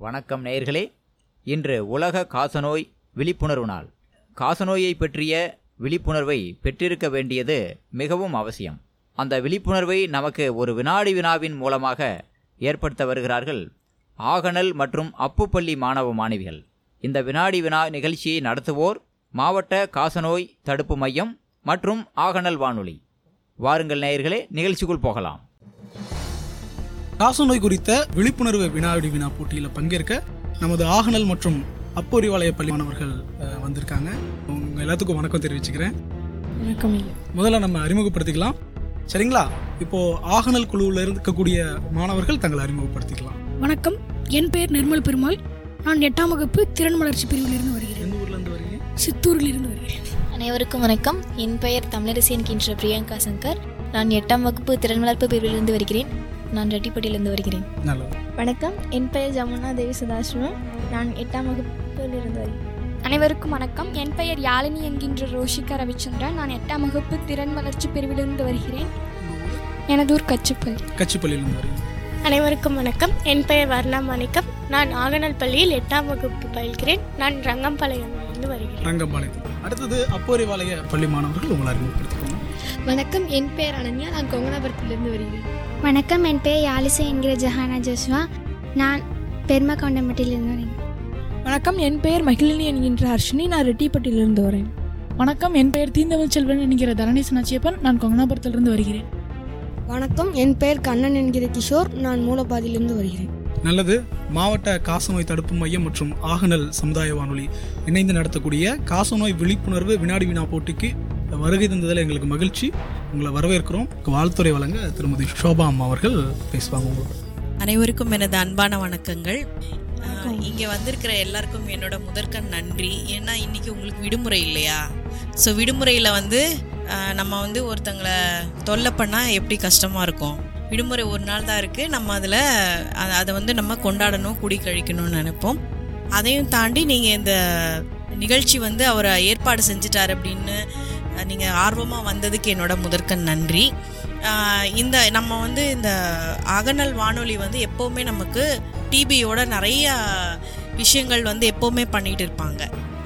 வணக்கம் நேயர்களே. இன்று உலக காசநோய் விழிப்புணர்வு நாள். காசநோயை பற்றிய விழிப்புணர்வை பெற்றிருக்க வேண்டியது மிகவும் அவசியம். அந்த விழிப்புணர்வை நமக்கு ஒரு வினாடி வினாவின் மூலமாக ஏற்படுத்த வருகிறார்கள் ஆகணல் மற்றும் அப்புப்பள்ளி மாணவ மாணவிகள். இந்த வினாடி வினா நிகழ்ச்சியை நடத்துவோர் மாவட்ட காசநோய் தடுப்பு மையம் மற்றும் ஆகணல் வானொலி. வாருங்கள் நேயர்களே நிகழ்ச்சிக்குள் போகலாம். காசநோய் குறித்த விழிப்புணர்வு வினாடி வினா போட்டியில் பங்கேற்க நமது ஆகனல் மற்றும் அப்போரிவாளைய பள்ளி மாணவர்கள் வந்திருக்காங்க. உங்க எல்லாத்துக்கும் வணக்கம் தெரிவிச்சுக்கிறேன். வணக்கம் முதல்ல நம்ம அறிமுகப்படுத்திக்கலாம். சரிங்களா? இப்போ ஆகனல் குழுவில் இருக்கக்கூடிய மாணவர்கள் தங்களை அறிமுகப்படுத்திக்கலாம். வணக்கம். என் பெயர் நிர்மல் பெருமாள். நான் எட்டாம் வகுப்பு திறன் வளர்ச்சி பிரிவிலிருந்து வருகிறேன். எந்த ஊர்ல இருந்து வரீங்க? சித்தூரிலிருந்து வருகிறேன். அனைவருக்கும் வணக்கம். என் பெயர் தமிழரசி என்கின்ற பிரியங்கா சங்கர். நான் எட்டாம் வகுப்பு திறன் வளர்ப்பு பிரிவிலிருந்து வருகிறேன். நான் ரெட்டிப்பட்டியிலிருந்து வருகிறேன். வணக்கம். என் பெயர் ஜமுனா தேவி சதாசிவம் நான் எட்டாம் வகுப்பில் இருந்து வருகிறேன். அனைவருக்கும் வணக்கம். என் பெயர் யாழினி என்கின்ற ரோஷிகா ரவிச்சந்திரன். நான் எட்டாம் வகுப்பு திறன் வளர்ச்சி பிரிவிலிருந்து வருகிறேன். எனது ஊர் கச்சிப்பள்ளி. கச்சிப்பள்ளியிலிருந்து வரீங்க அனைவருக்கும் வணக்கம். என் பெயர் வர்ணா மாணிக்கம். நான் ஆகனல் பள்ளியில் எட்டாம் வகுப்பு பயில்கிறேன். நான் ரங்கம்பாளையமிலிருந்து வருகிறேன். ரங்கம்பாளையத்தில் அடுத்தது அப்போரிவாளைய பள்ளி மாணவர்கள் உங்களை அறிமுகப்படுத்திக்கோங்க. வணக்கம். என் பெயர் அனன்யா. நான் கொங்கனாபுரத்திலிருந்து வருகிறேன். வணக்கம் என் பெயர் யாலிசை என்கிற ஜஹானா ஜோஸ்வா. நான் பெருமா கவுண்டம்பட்டியிலிருந்து வரேன். வணக்கம் என் பெயர் மகிழினி என்கின்ற ஹர்ஷினி. நான் ரெட்டிப்பட்டியிலிருந்து வரேன். வணக்கம் என் பெயர் தீந்தமிழ் செல்வன் என்கிற தரணேசன் அச்சியப்பன் நான் கொங்கனாபுரத்திலிருந்து வருகிறேன். வணக்கம் என் பெயர் கண்ணன் என்கிற கிஷோர். நான் மூலப்பாதியிலிருந்து வருகிறேன். நல்லது. மாவட்ட காசநோய் தடுப்பு மையம் மற்றும் ஆகனல் சமுதாய வானொலி இணைந்து நடத்தக்கூடிய காசநோய் விழிப்புணர்வு வினாடி வினா போட்டிக்கு வருகை தந்ததில் எங்களுக்கு மகிழ்ச்சி. உங்களை வரவேற்கிறோம். வாழ்த்துறை வழங்க திருமதி ஷோபா அம்மா அவர்கள் பேசுவாங்க உங்களுக்கு அனைவருக்கும் எனது அன்பான வணக்கங்கள். இங்க வந்திருக்கிற எல்லாருக்கும் என்னோட முதற்கண் நன்றி. ஏன்னா இன்னைக்கு உங்களுக்கு விடுமுறை இல்லையா? ஸோ விடுமுறையில் வந்து நம்ம வந்து ஒருத்தங்களை தொல்லை பண்ணால் எப்படி கஷ்டமாக இருக்கும்? விடுமுறை ஒரு நாள் தான் இருக்குது நம்ம அதில் அதை வந்து நம்ம கொண்டாடணும் குடி கழிக்கணும்னு நினைப்போம். அதையும் தாண்டி நீங்கள் இந்த நிகழ்ச்சி வந்து அவர் ஏற்பாடு செஞ்சுட்டார் அப்படின்னு நீங்கள் ஆர்வமாக வந்ததுக்கு என்னோட முதற்கண் நன்றி. இந்த நம்ம வந்து இந்த அகநல் வானொலி வந்து எப்போவுமே நமக்கு டிபியோட நிறைய விஷயங்கள் வந்து எப்போவுமே பண்ணிகிட்டு இருப்பாங்க.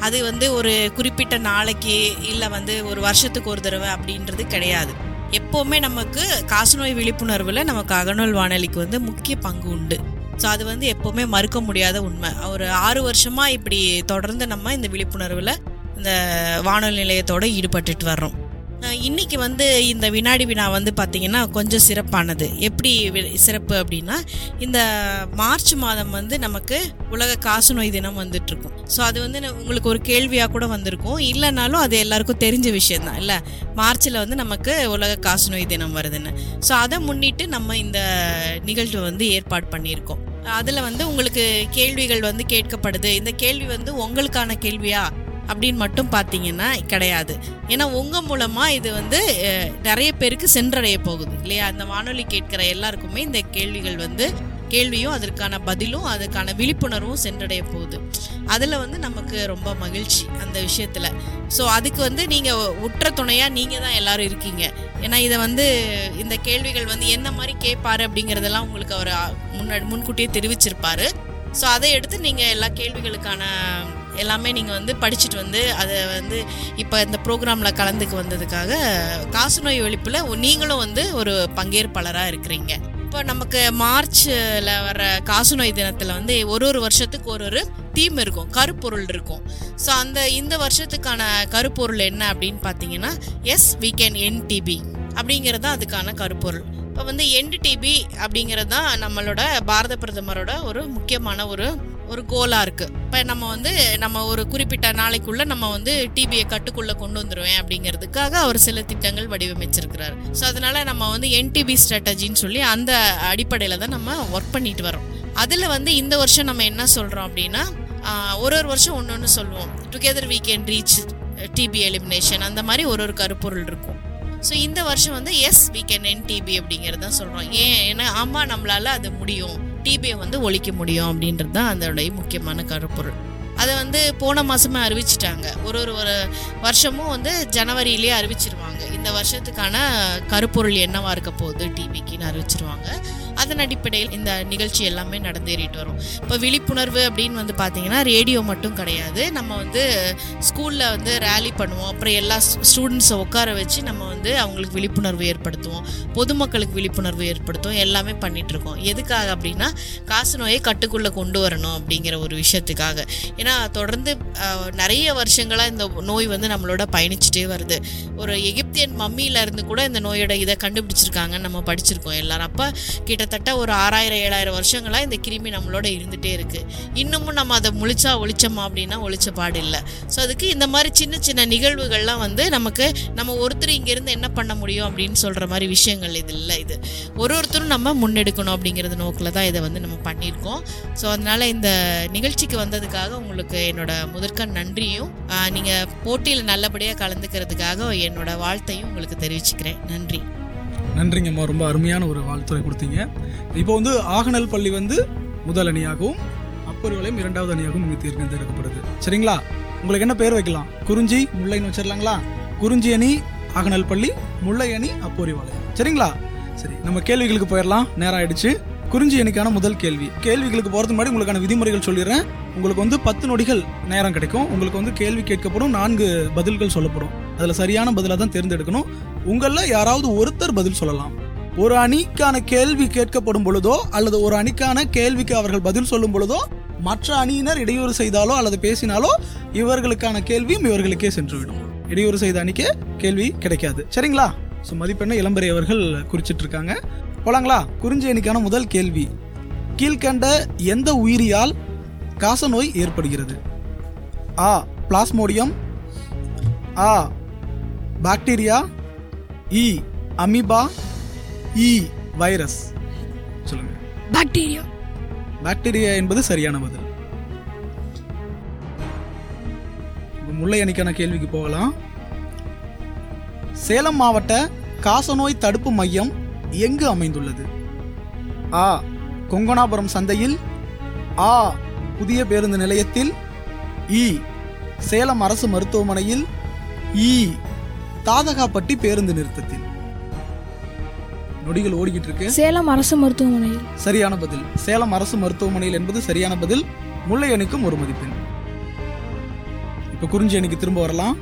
அது வந்து ஒரு குறிப்பிட்ட நாளைக்கு இல்லை வந்து ஒரு வருஷத்துக்கு ஒரு தடவை அப்படின்றது கிடையாது. எப்போவுமே நமக்கு காசநோய் விழிப்புணர்வில் நமக்கு அகநூல் வானொலிக்கு வந்து முக்கிய பங்கு உண்டு. ஸோ அது வந்து எப்போவுமே மறுக்க முடியாத உண்மை. ஒரு ஆறு வருஷமாக இப்படி தொடர்ந்து நம்ம இந்த விழிப்புணர்வில் இந்த வானொலி நிலையத்தோடு ஈடுபட்டுட்டு வர்றோம். இன்றைக்கி இன்னைக்கு வந்து இந்த வினாடி வினா வந்து பார்த்திங்கன்னா கொஞ்சம் சிறப்பானது. எப்படி சிறப்பு அப்படின்னா இந்த மார்ச் மாதம் வந்து நமக்கு உலக காசநோய் தினம் வந்துட்டுருக்கும். ஸோ அது வந்து ந- உங்களுக்கு ஒரு கேள்வியாக கூட வந்திருக்கும். இல்லைனாலும் அது எல்லாருக்கும் தெரிஞ்ச விஷயந்தான் இல்லை? மார்ச்சில் வந்து நமக்கு உலக காசநோய் தினம் வருதுன்னு. ஸோ அதை முன்னிட்டு நம்ம இந்த நிகழ்வு வந்து ஏற்பாடு பண்ணியிருக்கோம். அதில் வந்து உங்களுக்கு கேள்விகள் வந்து கேட்கப்படுது. இந்த கேள்வி வந்து உங்களுக்கான கேள்வியா அப்படின்னு மட்டும் பார்த்தீங்கன்னா கிடையாது. ஏன்னா உங்கள் மூலமாக இது வந்து நிறைய பேருக்கு சென்றடைய போகுது. இல்லையா? அந்த வானொலி கேட்கிற எல்லாருக்குமே இந்த கேள்விகள் வந்து கேள்வியும் அதற்கான பதிலும் அதுக்கான விழிப்புணர்வும் சென்றடைய போகுது. அதில் வந்து நமக்கு ரொம்ப மகிழ்ச்சி அந்த விஷயத்தில். ஸோ அதுக்கு வந்து நீங்கள் உற்ற துணையாக நீங்கள் தான் எல்லாரும் இருக்கீங்க. ஏன்னா இதை வந்து இந்த கேள்விகள் வந்து என்ன மாதிரி கேட்பாரு அப்படிங்கிறதெல்லாம் உங்களுக்கு அவர் முன்னாடி முன்கூட்டியே தெரிவிச்சிருப்பாரு. ஸோ அதை எடுத்து நீங்கள் எல்லா கேள்விகளுக்கான எல்லாமே நீங்கள் வந்து படிச்சுட்டு வந்து அதை வந்து இப்போ இந்த ப்ரோக்ராமில் கலந்துக்கு வந்ததுக்காக காசநோய் ஒழிப்பில் நீங்களும் வந்து ஒரு பங்கேற்பாளராக இருக்கிறீங்க. இப்போ நமக்கு மார்ச்சில் வர காசநோய் தினத்தில் வந்து ஒரு ஒரு வருஷத்துக்கு ஒரு ஒரு தீம் இருக்கும் கருப்பொருள் இருக்கும். ஸோ அந்த இந்த வருஷத்துக்கான கருப்பொருள் என்ன அப்படின்னு பார்த்தீங்கன்னா S we can end TB அப்படிங்கிறது தான் அதுக்கான கருப்பொருள். இப்போ வந்து என்டிடிபி அப்படிங்கிறது தான் நம்மளோட பாரத பிரதமரோட ஒரு முக்கியமான ஒரு ஒரு கோலாக இருக்குது இப்போ நம்ம வந்து நம்ம ஒரு குறிப்பிட்ட நாளைக்குள்ளே நம்ம வந்து டிபியை கட்டுக்குள்ளே கொண்டு வந்துடுவேன் அப்படிங்கிறதுக்காக அவர் சில திட்டங்கள் வடிவமைச்சிருக்கிறார். ஸோ அதனால் நம்ம வந்து என்டிபி ஸ்ட்ராட்டஜின்னு சொல்லி அந்த அடிப்படையில் தான் நம்ம ஒர்க் பண்ணிட்டு வரோம் அதில் வந்து இந்த வருஷம் நம்ம என்ன சொல்கிறோம் அப்படின்னா ஒரு ஒரு வருஷம் ஒன்று ஒன்று சொல்லுவோம். Together we can reach TB elimination அந்த மாதிரி ஒரு ஒரு கருப்பொருள் இருக்கும். ஸோ இந்த வருஷம் வந்து yes we can end TB அப்படிங்கிறது தான் சொல்கிறோம் ஏன்? ஏன்னா ஆமாம் நம்மளால அது முடியும். டிபியை வந்து ஒழிக்க முடியும் அப்படின்றது தான் அதோடைய முக்கியமான கருப்பொருள். அதை வந்து போன மாதமே அறிவிச்சிட்டாங்க. ஒரு ஒரு ஒரு வருஷமும் வந்து ஜனவரியிலேயே அறிவிச்சிருவாங்க. இந்த வருஷத்துக்கான கருப்பொருள் என்னவாக இருக்க போகுது டிபிக்குன்னு அறிவிச்சிருவாங்க. அதன் அடிப்படையில் இந்த நிகழ்ச்சி எல்லாமே நடந்தேறிட்டு வரும். இப்போ விழிப்புணர்வு அப்படின்னு வந்து பார்த்தீங்கன்னா ரேடியோ மட்டும் கிடையாது. நம்ம வந்து ஸ்கூலில் வந்து ரேலி பண்ணுவோம். அப்புறம் எல்லா ஸ்டூடெண்ட்ஸை உட்கார வச்சு நம்ம வந்து அவங்களுக்கு விழிப்புணர்வு ஏற்படுத்துவோம். பொதுமக்களுக்கு விழிப்புணர்வு ஏற்படுத்துவோம். எல்லாமே பண்ணிகிட்ருக்கோம் எதுக்காக அப்படின்னா காசு நோயை கட்டுக்குள்ளே கொண்டு வரணும் அப்படிங்கிற ஒரு விஷயத்துக்காக. ஏன்னா தொடர்ந்து நிறைய வருஷங்களாக இந்த நோய் வந்து நம்மளோட பயணிச்சுட்டே வருது. ஒரு எகிப்தியன் மம்மியிலேருந்து கூட இந்த நோயோட இதை கண்டுபிடிச்சிருக்காங்கன்னு நம்ம படிச்சிருக்கோம் எல்லாரும். அப்போ கிட்டத்தட்ட ஒரு ஆறாயிரம் ஏழாயிரம் வருஷங்களாக இந்த கிருமி நம்மளோட இருந்துகிட்டே இருக்குது இன்னமும் நம்ம அதை முழிச்சா ஒழிச்சோமா அப்படின்னா ஒழிச்ச பாடு இல்லை. ஸோ அதுக்கு இந்த மாதிரி சின்ன சின்ன நிகழ்வுகள்லாம் வந்து நமக்கு நம்ம ஒருத்தர் இங்கேருந்து என்ன பண்ண முடியும் அப்படின்னு சொல்கிற மாதிரி விஷயங்கள் இது இல்லை இது. ஒரு ஒருத்தரும் நம்ம முன்னெடுக்கணும் அப்படிங்கிறது நோக்கில் தான் இதை வந்து நம்ம பண்ணியிருக்கோம். ஸோ அதனால் இந்த நிகழ்ச்சிக்கு வந்ததுக்காக உங்களுக்கு என்னோட முதற்கண் நன்றியும் நீங்கள் போட்டியில் நல்லபடியாக கலந்துக்கிறதுக்காக என்னோட வாழ்த்தையும் உங்களுக்கு தெரிவிச்சுக்கிறேன். நன்றி. நன்றிங்கம்மா. ரொம்ப அருமையான ஒரு வாழ்த்துறை கொடுத்தீங்க. இப்போ வந்து ஆகநல் பள்ளி வந்து முதல் அணியாகவும் அப்பர் வளையம் இரண்டாவது அணியாகவும் இங்கே தேர்ந்தெடுக்கப்படுது. சரிங்களா? உங்களுக்கு என்ன பேர் வைக்கலாம்? குறிஞ்சி முல்லைன்னு வச்சிடலாங்களா? குறிஞ்சி அணி ஆகநல் பள்ளி முல்லை அணி அப்போரி வளையம். சரிங்களா? சரி நம்ம கேள்விகளுக்கு போயிடலாம். நேரம் ஆயிடுச்சு. குறிஞ்சி அணிக்கான முதல் கேள்வி. கேள்விகளுக்கு போகிறதுக்கு முன்னாடி உங்களுக்கான விதிமுறைகள் சொல்லிடுறேன். உங்களுக்கு வந்து பத்து நொடிகள் நேரம் கிடைக்கும். உங்களுக்கு வந்து கேள்வி கேட்கப்படும் நான்கு பதில்கள் சொல்லப்படும். அதில் சரியான பதிலாக தான் தேர்ந்தெடுக்கணும். உங்களில் யாராவது ஒருத்தர் பதில் சொல்லலாம். ஒரு அணிக்கான கேள்வி கேட்கப்படும் பொழுதோ அல்லது ஒரு அணிக்கான கேள்விக்கு அவர்கள் பதில் சொல்லும் பொழுதோ மற்ற அணியினர் இடையூறு செய்தாலோ அல்லது பேசினாலோ இவர்களுக்கான கேள்வியும் இவர்களுக்கே சென்றுவிடும். இடையூறு செய்த அணிக்கு கேள்வி கிடைக்காது. சரிங்களா? ஸோ மதிப்பெண்ணை இளம்பெறை அவர்கள் குறிச்சிட்டு இருக்காங்க போலாங்களா? குறிஞ்சி அணிக்கான முதல் கேள்வி. கீழ்கண்ட எந்த உயிரியால் காசநோய் ஏற்படுகிறது? ஆ பிளாஸ்மோடியம். ஆ பாக்டீரியா. இ அமீபா இ வைரஸ். சொல்லுங்க. பாக்டீரியா. பாக்டீரியா என்பது சரியான பதில். முல்லை அணிக்கான கேள்விக்கு போகலாம். சேலம் மாவட்ட காசநோய் தடுப்பு மையம் எங்கு அமைந்துள்ளது? ஆ கொங்கணாபுரம் சந்தையில். ஆ புதிய பேருந்து நிலையத்தில். இ சேலம் அரசு மருத்துவமனையில். இ தாதகாப்பட்டி பேருந்து நிறுத்தத்தில். நொடிகள் ஓடிக்கிட்டு இருக்கு சேலம் அரசு மருத்துவமனையில். சரியான பதில். சேலம் அரசு மருத்துவமனையில் என்பது சரியான பதில். முல்லை அணிக்கும் ஒரு மதிப்பெண். இப்ப குறிஞ்சி அணிக்கு திரும்ப வரலாம்.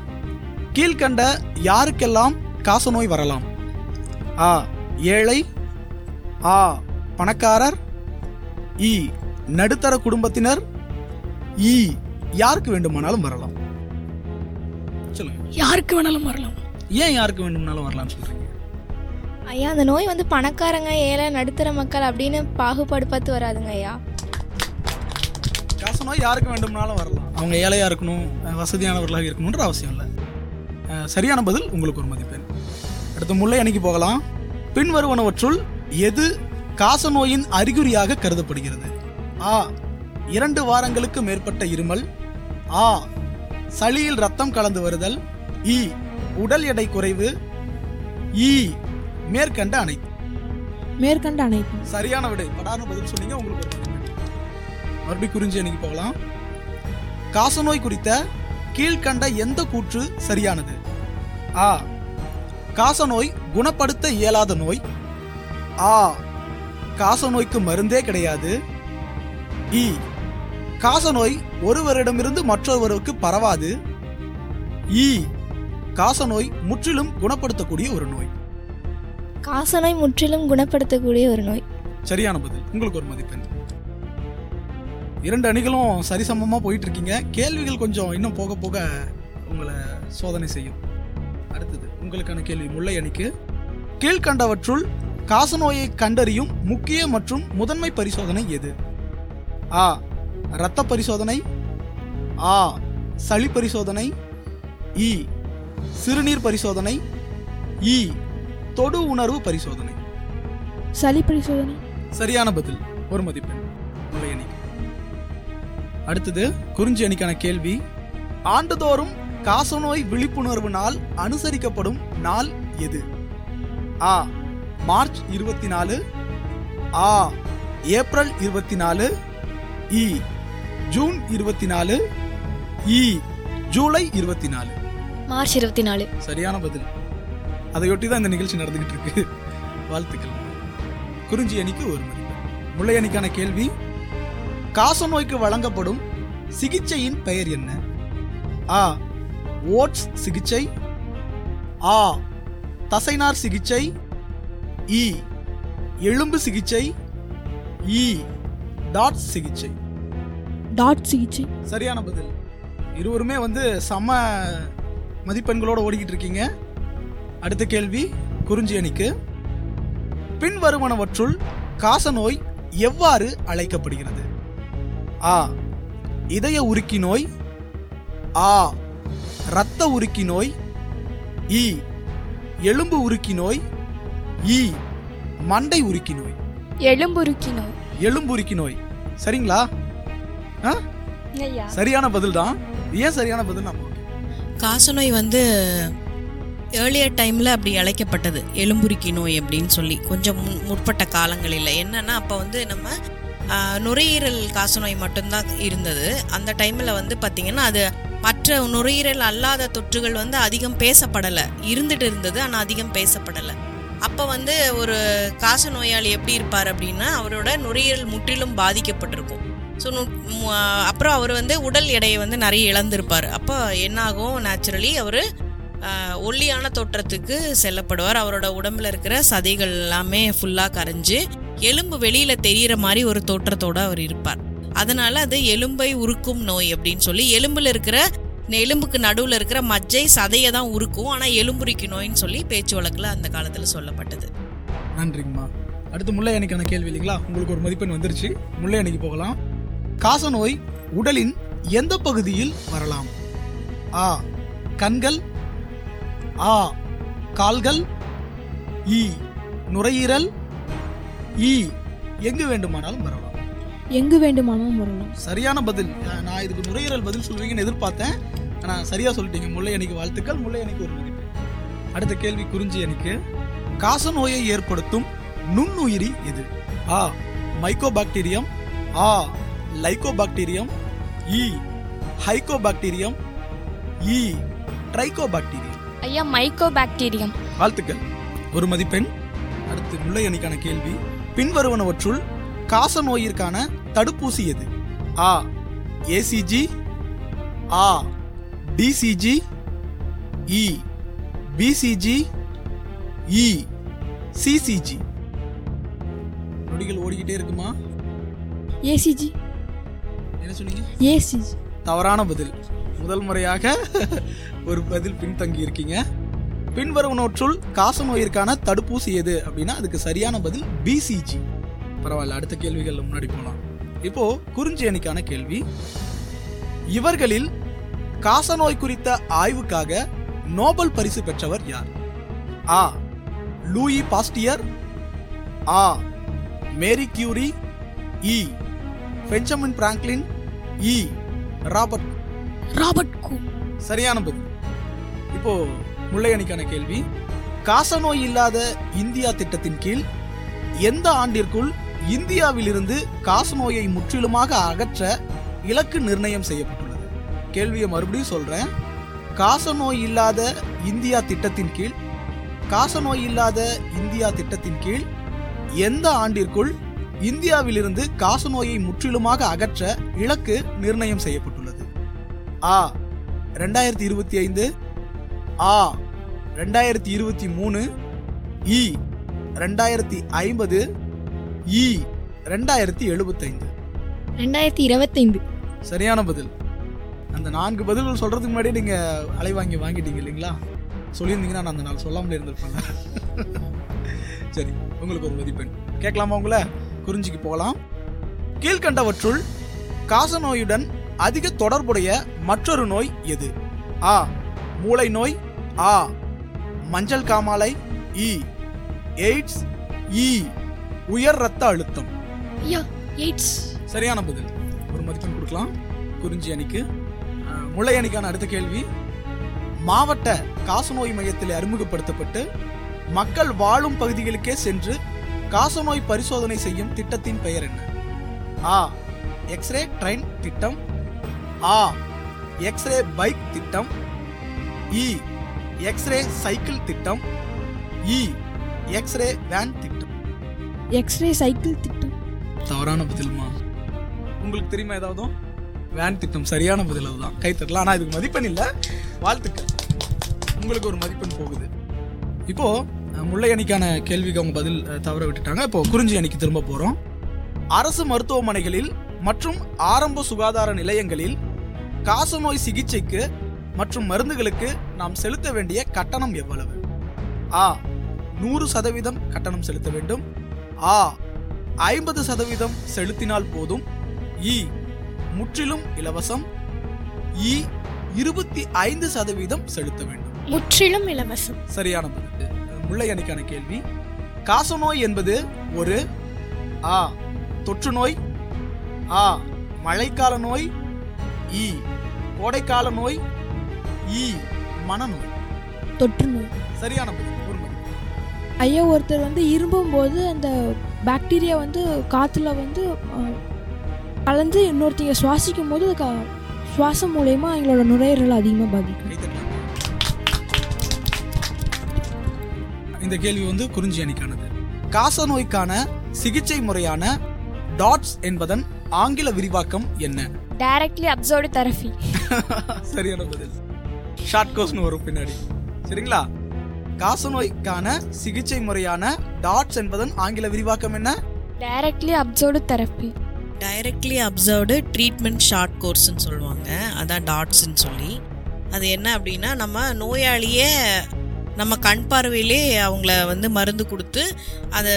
கீழ்கண்ட யாருக்கெல்லாம் காசநோய் வரலாம்? ஆ ஏழை. ஆ பணக்காரர். இ நடுத்தர குடும்பத்தினர். இ யாருக்கு வேண்டுமானாலும் வரலாம். சொல்லுங்க. யாருக்கு வேணாலும் வரலாம்? ஏன் யாருக்கு வேண்டுமானாலும் வரலாம்னு சொல்றீங்க? ஐயா அந்த நோய் வந்து பணக்காரங்க ஏழை நடுத்தர மக்கள் அப்படின்னு பாகுபாடு பார்த்து வராதுங்க ஐயா. காசநோய் யாருக்கு வேண்டுமானாலும் வரலாம். அவங்க ஏழையா இருக்கணும் வசதியானவர்களாக இருக்கணுன்ற அவசியம் இல்லை. சரியான பதில் உங்களுக்கு ஒரு மதிப்பெண். அடுத்து முல்லை அணிக்கு போகலாம். பின்வருவனவற்றுள் எது காசநோயின் அறிகுறியாக கருதப்படுகிறது? ஆ இரண்டு வாரங்களுக்கு மேற்பட்ட இருமல். ஆ சளியில் ரத்தம் கலந்து வருதல். இ உடல் எடை குறைவு இ மேற்கண்ட அனைத்து மேற்கண்ட அனைத்து சரியான விடை. படார்னு பதில் சொன்னீங்க உங்களுக்கு மறுபடியும் குறிஞ்சி அன்னைக்கு போகலாம். காசநோய் குறித்த கீழ்கண்ட எந்த கூற்று சரியானது? ஆ காசநோய் குணப்படுத்த இயலாத நோய். ஆ காசநோய்க்கு மருந்தே கிடையாது. இ காசநோய் ஒருவரிடமிருந்து மற்றொருவருக்கு பரவாது. இ காசநோய் முற்றிலும் குணப்படுத்தக்கூடிய ஒரு நோய். காசநோய் முற்றிலும் குணப்படுத்தக்கூடிய ஒரு நோய். சரியான பதில். உங்களுக்கு ஒரு மதிப்பெண். இரண்டு அணிகளும் சரிசமமா போயிட்டு இருக்கீங்க கேள்விகள் கொஞ்சம் இன்னும் போக போக உங்களை சோதனை செய்யும். அடுத்தது உங்களுக்கான கேள்வி. முல்லை அணிக்கு கீழ்கண்டவற்றுள் காசநோயை கண்டறியும் முக்கிய மற்றும் முதன்மை பரிசோதனை எது? ஆ இரத்த பரிசோதனை. ஆ சளி பரிசோதனை. இ சிறுநீர் பரிசோதனை. இ. தொடு உணர்வு பரிசோதனை. சளி பரிசோதனை. சரியான பதில். ஒரு மதிப்பெண். அணிக்கு அடுத்தது குறிஞ்சி அணிக்கான கேள்வி. ஆண்டுதோறும் காசநோய் விழிப்புணர்வு நாள் அனுசரிக்கப்படும் நாள் எது? ஆ. மார்ச் இருபத்தி நாலு ஆ. ஏப்ரல் இருபத்தி நாலு இ. ஜூன் இருபத்தி நாலு இ. ஜூலை இருபத்தி நாலு மார்ச் இருபத்தி நாலு சரியான பதில். அதையொட்டி தான் இந்த நிகழ்ச்சி நடந்துகிட்டு இருக்கு. வாழ்த்துக்கள். குறிஞ்சி அணிக்கு ஒரு மதிப்பெண் முல்லை அணிக்கான கேள்வி காசநோய்க்கு வழங்கப்படும் சிகிச்சையின் பெயர் என்ன? ஆ ஓட்ஸ் சிகிச்சை ஆ தசைநார் சிகிச்சை இ எலும்பு சிகிச்சை இ டாட் சிகிச்சை. டாட் சிகிச்சை. சரியான பதில். இருவருமே வந்து சம மதிப்பெண்களோட ஓடிக்கிட்டு இருக்கீங்க. அடுத்த கேள்வி குறிஞ்சி அணிக்கு பின்வருவனவற்றுள் காசநோய் எவ்வாறு அழைக்கப்படுகிறது? ஆ இதய உருக்கி நோய். ஆ இரத்த உருக்கி நோய். இ எலும்பு உருக்கி நோய். இ மண்டை உருக்கி நோய். எலும்புருக்கி நோய். எலும்பு உருக்கி நோய். சரிங்களா? சரியான பதில் தான். ஏன் சரியான பதில்? நம்ம காசநோய் வந்து ஏர்லியர் டைமில் அப்படி அழைக்கப்பட்டது. எலும்புருக்கி நோய் அப்படின்னு சொல்லி. கொஞ்சம் முன் முற்பட்ட காலங்களில். என்னென்னா அப்போ வந்து நம்ம நுரையீரல் காசநோய் மட்டும்தான் இருந்தது. அந்த டைமில் வந்து பார்த்திங்கன்னா அது மற்ற நுரையீரல் அல்லாத தொற்றுகள் வந்து அதிகம் பேசப்படலை. இருந்துட்டு இருந்தது ஆனால் அதிகம் பேசப்படலை. அப்போ வந்து ஒரு காச நோயாளி எப்படி இருப்பார் அப்படின்னா அவரோட நுரையீரல் முற்றிலும் பாதிக்கப்பட்டிருக்கும். ஸோ அப்புறம் அவர் வந்து உடல் எடையை வந்து நிறைய இழந்திருப்பார். அப்போ என்னாகும்? நேச்சுரலி அவர் ஒல்லியான தோற்றத்துக்கு செல்லப்படுவார். அவரோட உடம்புல இருக்கிற சதைகள் எல்லாமே ஃபுல்லாக கரைஞ்சு எலும்பு வெளியில தெரியிற மாதிரி ஒரு தோற்றத்தோடு அவர் இருப்பார். அதனால அது எலும்பை உருக்கும் நோய் அப்படின்னு சொல்லி எலும்புல இருக்கிற எலும்புக்கு நடுவில் இருக்கிற மஜ்ஜை சதையை தான் உருக்கும். ஆனால் எலும்புரிக்கு நோயின்னு சொல்லி பேச்சு வழக்கில் அந்த காலத்தில் சொல்லப்பட்டது. நன்றிங்கம்மா. அடுத்து முல்லை அணிக்கான கேள்வி இல்லைங்களா? உங்களுக்கு ஒரு மதிப்பெண் வந்துருச்சு. முல்லை அணிக்கு போகலாம். காசநோய் உடலின் எந்த பகுதியில் வரலாம்? ஆ கண்கள் ஆ கால்கள் இ நுரையீரல் இ எங்கு வேண்டுமானாலும் வரலாம். எங்கு வேண்டுமானாலும் வரலாம். சரியான பதில். நான் இதுக்கு நுரையீரல் பதில் சொல்லுவீங்கன்னு எதிர்பார்த்தேன். ஆனா சரியா சொல்லிட்டீங்க. முல்லை அணிக்கு வாழ்த்துக்கள் முல்லை அணிக்கு ஒரு அடுத்த கேள்வி குறிஞ்சி அணிக்கு. காசநோயை ஏற்படுத்தும் நுண்ணுயிரி எது? ஆ மைக்கோபாக்டீரியம் ஆ லைகோபாக்டீரியம் இ ஹைகோபாக்டீரியம் இ ட்ரைகோபாக்டீரியம். ஐயா மைக்கோ பாக்டீரியம் வாழ்த்துக்கள். ஒரு மதிப்பெண். அடுத்து முல்லை அணிக்கான கேள்வி. பின்வருவனவற்றுள் காச நோயிற்கான தடுப்பூசி எது? ஆ. ஏசிஜி ஆ. டிசிஜி இ. பிசிஜி இ. சிசிஜி நொடிகள் ஓடிக்கிட்டே இருக்குமா? ஏசிஜி என்ன சொன்னீங்க? ஏசிஜி தவறான பதில். முதல் முறையாக ஒரு பதில் பின்தங்கி இருக்கீங்க பின்வருவனவற்றுள் காசநோயிற்கான தடுப்பூசி எது அப்படின்னா அதுக்கு சரியான பதில் பிசிஜி பரவாயில்ல அடுத்த கேள்விகள்ல முன்னாடி போலாம். இப்போ குறிஞ்சி அணிக்கான கேள்வி. இவர்களில் காசநோய் குறித்த ஆய்வுக்காக நோபல் பரிசு பெற்றவர் யார்? ஆ லூயி பாஸ்டியர். ஆ மேரி கியூரி. இ பெஞ்சமின் பிராங்க்லின் இ. ராபர்ட். Robert Koch. சரியான பதில். இப்போ முல்லை அணிக்கான கேள்வி காசநோய் இல்லாத இந்தியா திட்டத்தின் கீழ் எந்த ஆண்டிற்குள் இந்தியாவிலிருந்து காசநோயை முற்றிலுமாக அகற்ற இலக்கு நிர்ணயம் செய்யப்பட்டுள்ளது? கேள்வியை மறுபடியும் சொல்றேன். காசநோய் இல்லாத இந்தியா திட்டத்தின் கீழ் காசநோய் இல்லாத இந்தியா திட்டத்தின் கீழ் எந்த ஆண்டிற்குள் இந்தியாவிலிருந்து காசநோயை முற்றிலுமாக அகற்ற இலக்கு நிர்ணயம் செய்யப்பட்டுள்ளது. ஆ ரெண்டாயிரத்தி இருபத்தி ஐந்து ஆ ரெண்டாயிரத்தி இருபத்தி மூணு இ ரெண்டாயிரத்தி ஐம்பது இ ரெண்டாயிரத்தி எழுபத்தைந்து ரெண்டாயிரத்தி இருபத்தைந்து சரியான பதில். அந்த நான்கு பதில்கள் சொல்றதுக்கு முன்னாடி நீங்க அலை வாங்கி வாங்கிட்டீங்க இல்லைங்களா? சொல்லியிருந்தீங்கன்னா நான் அந்த நாள் சொல்லாமலே இருந்திருப்பேன். சரி உங்களுக்கு ஒரு மதிப்பெண். கேட்கலாமா உங்களை? குறிஞ்சிக்கு போகலாம். கீழ்கண்டவற்றுள் காசநோயுடன் அதிக தொடர்புடைய மற்றொரு நோய் எது? ஆ மூளை நோய் ஆ மஞ்சள் காமாலை இ எய்ட்ஸ் இ உயர் ரத்த அழுத்தம். சரியான பதில். ஒரு மதிப்பெண் கொடுக்கலாம். குறிஞ்சி அணிக்கு. முல்லை அணிக்கான அடுத்த கேள்வி. மாவட்ட காசநோய் மையத்தில் அறிமுகப்படுத்தப்பட்டு மக்கள் வாழும் பகுதிகளுக்கே சென்று காசநோய் பரிசோதனை செய்யும் திட்டத்தின் பெயர் என்ன? ஆ எக்ஸ்ரே ட்ரெயின் திட்டம். ஆ எக்ஸ்ரே பைக் திட்டம். இ எக்ஸ்ரே சைக்கிள் திட்டம். இ எக்ஸ்ரே வேன் திட்டம். எக்ஸ்ரே சைக்கிள் திட்டம். தவறான பதில்மா? உங்களுக்கு தெரியுமா ஏதாவதும் வேன் திட்டம் சரியான பதில் அதுதான். கை தட்டலாம். ஆனால் இதுக்கு மதிப்பெண் இல்லை. வாழ்த்துக்கள். உங்களுக்கு ஒரு மதிப்பெண் போகுது. இப்போ அஹ், முல்லை அணிக்கான கேள்விக்கு அவங்க பதில் தவற விட்டுட்டாங்க. இப்போ குறிஞ்சி அணிக்கு திரும்ப போறோம். அரசு மருத்துவமனைகளில் மற்றும் ஆரம்ப சுகாதார நிலையங்களில் காசநோய் சிகிச்சைக்கு மற்றும் மருந்துகளுக்கு நாம் செலுத்த வேண்டிய கட்டணம் எவ்வளவு? ஆ நூறு சதவீதம் கட்டணம் செலுத்த வேண்டும். ஆ ஐம்பது சதவீதம் செலுத்தினால் போதும். இ முற்றிலும் இலவசம். இ இருபத்தி ஐந்து சதவீதம் செலுத்த வேண்டும். முற்றிலும் இலவசம். சரியான பதில். முல்லை அணிக்கான கேள்வி. காசநோய் என்பது ஒரு ஆ தொற்று நோய் ஆ மழைக்கால நோய் இ கோடைக்கால நோய் இ மனநோய் தொற்று நோய். சரியான மணி. ஐயா ஒருத்தர் வந்து இரும்பும் போது அந்த பாக்டீரியா வந்து காற்றுல வந்து கலந்து இன்னொருத்தங்க சுவாசிக்கும் போது சுவாசம் மூலயமா எங்களோட நுரையீரல் அதிகமாக பாதிக்கும். இந்த கேள்வி வந்து குறிஞ்சி அணிக்கானது. காசநோய்க்கான சிகிச்சை முறையான டாட்ஸ் என்பதன் ஆங்கில விரிவாக்கம் என்ன? டைரக்ட்லி அப்சர்வ்டு தெரபி சரியான பதில். ஷார்ட் கோர்ஸ்னு வரும் பின்னாடி. சரிங்களா? காசநோய்க்கான சிகிச்சை முறையான டாட்ஸ் என்பதன் ஆங்கில விரிவாக்கம் என்ன? Directly observed therapy directly observed treatment short கோர்ஸ்னு சொல்லுவாங்க. அதான் டாட்ஸ்ன்னு சொல்லி. அது என்ன அப்படின்னா நம்ம நோயாளியே நம்ம கண் பார்வையிலே அவங்கள வந்து மருந்து கொடுத்து அதை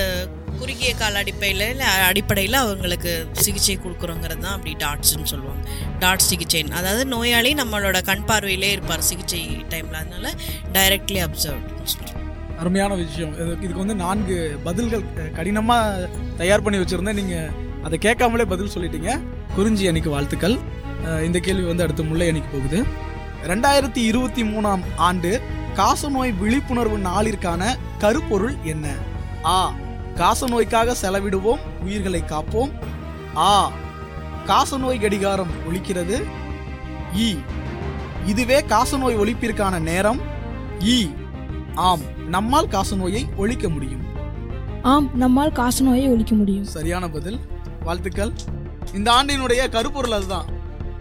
குறுகிய கால அடிப்படையில் அடிப்படையில் அவங்களுக்கு சிகிச்சை கொடுக்குறோங்கிறது தான் அப்படி டாட்ஸ்ன்னு சொல்லுவாங்க. டாட் சிகிச்சைன்னு அதாவது நோயாளி நம்மளோட கண் பார்வையிலே இருப்பார் சிகிச்சை டைமில். அதனால டைரக்ட்லி அப்சர்வ்டுன்னு சொல்கிறோம் அருமையான விஷயம். இதுக்கு வந்து நான்கு பதில்கள் கடினமாக தயார் பண்ணி வச்சுருந்தேன். நீங்கள் அதை கேட்காமலே பதில் சொல்லிட்டீங்க. குறிஞ்சி அணிக்கு வாழ்த்துக்கள். இந்த கேள்வி வந்து அடுத்து முல்லை அணிக்கு போகுது. ரெண்டாயிரத்தி இருபத்தி மூணாம் ஆண்டு காசநோய் விழிப்புணர்வு நாளிற்கான கருப்பொருள் என்ன? ஆ காசநோய்க்காக செலவிடுவோம் உயிர்களை காப்போம். ஆ காசநோய் கடிகாரம் ஒலிக்கிறது. இ இதுவே காசநோய் ஒழிப்பிற்கான நேரம். இ ஆம் நம்மால் காசநோயை ஒழிக்க முடியும். ஆம் நம்மால் காசநோயை ஒழிக்க முடியும். சரியான பதில். வாழ்த்துக்கள். இந்த ஆண்டினுடைய கருப்பொருள் அதுதான்.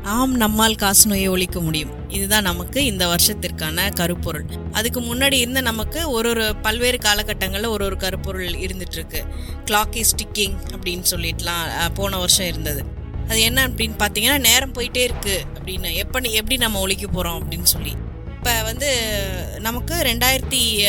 ஆம் நம்மால் காசு நோயை ஒழிக்க முடியும். இதுதான் நமக்கு இந்த வருஷத்திற்கான கருப்பொருள். அதுக்கு முன்னாடி இருந்த நமக்கு ஒரு ஒரு பல்வேறு காலகட்டங்களில் ஒரு ஒரு கருப்பொருள் இருந்துட்டுருக்கு. கிளாக்கி கிளாக் இஸ் டிக்கிங் அப்படின்னு சொல்லிட்டுலாம் போன வருஷம் இருந்தது. அது என்ன அப்படின்னு பார்த்தீங்கன்னா நேரம் போயிட்டே இருக்குது அப்படின்னு. எப்போ எப்படி நம்ம ஒழிக்க போகிறோம் அப்படின்னு சொல்லி. இப்போ வந்து நமக்கு ரெண்டாயிரத்தி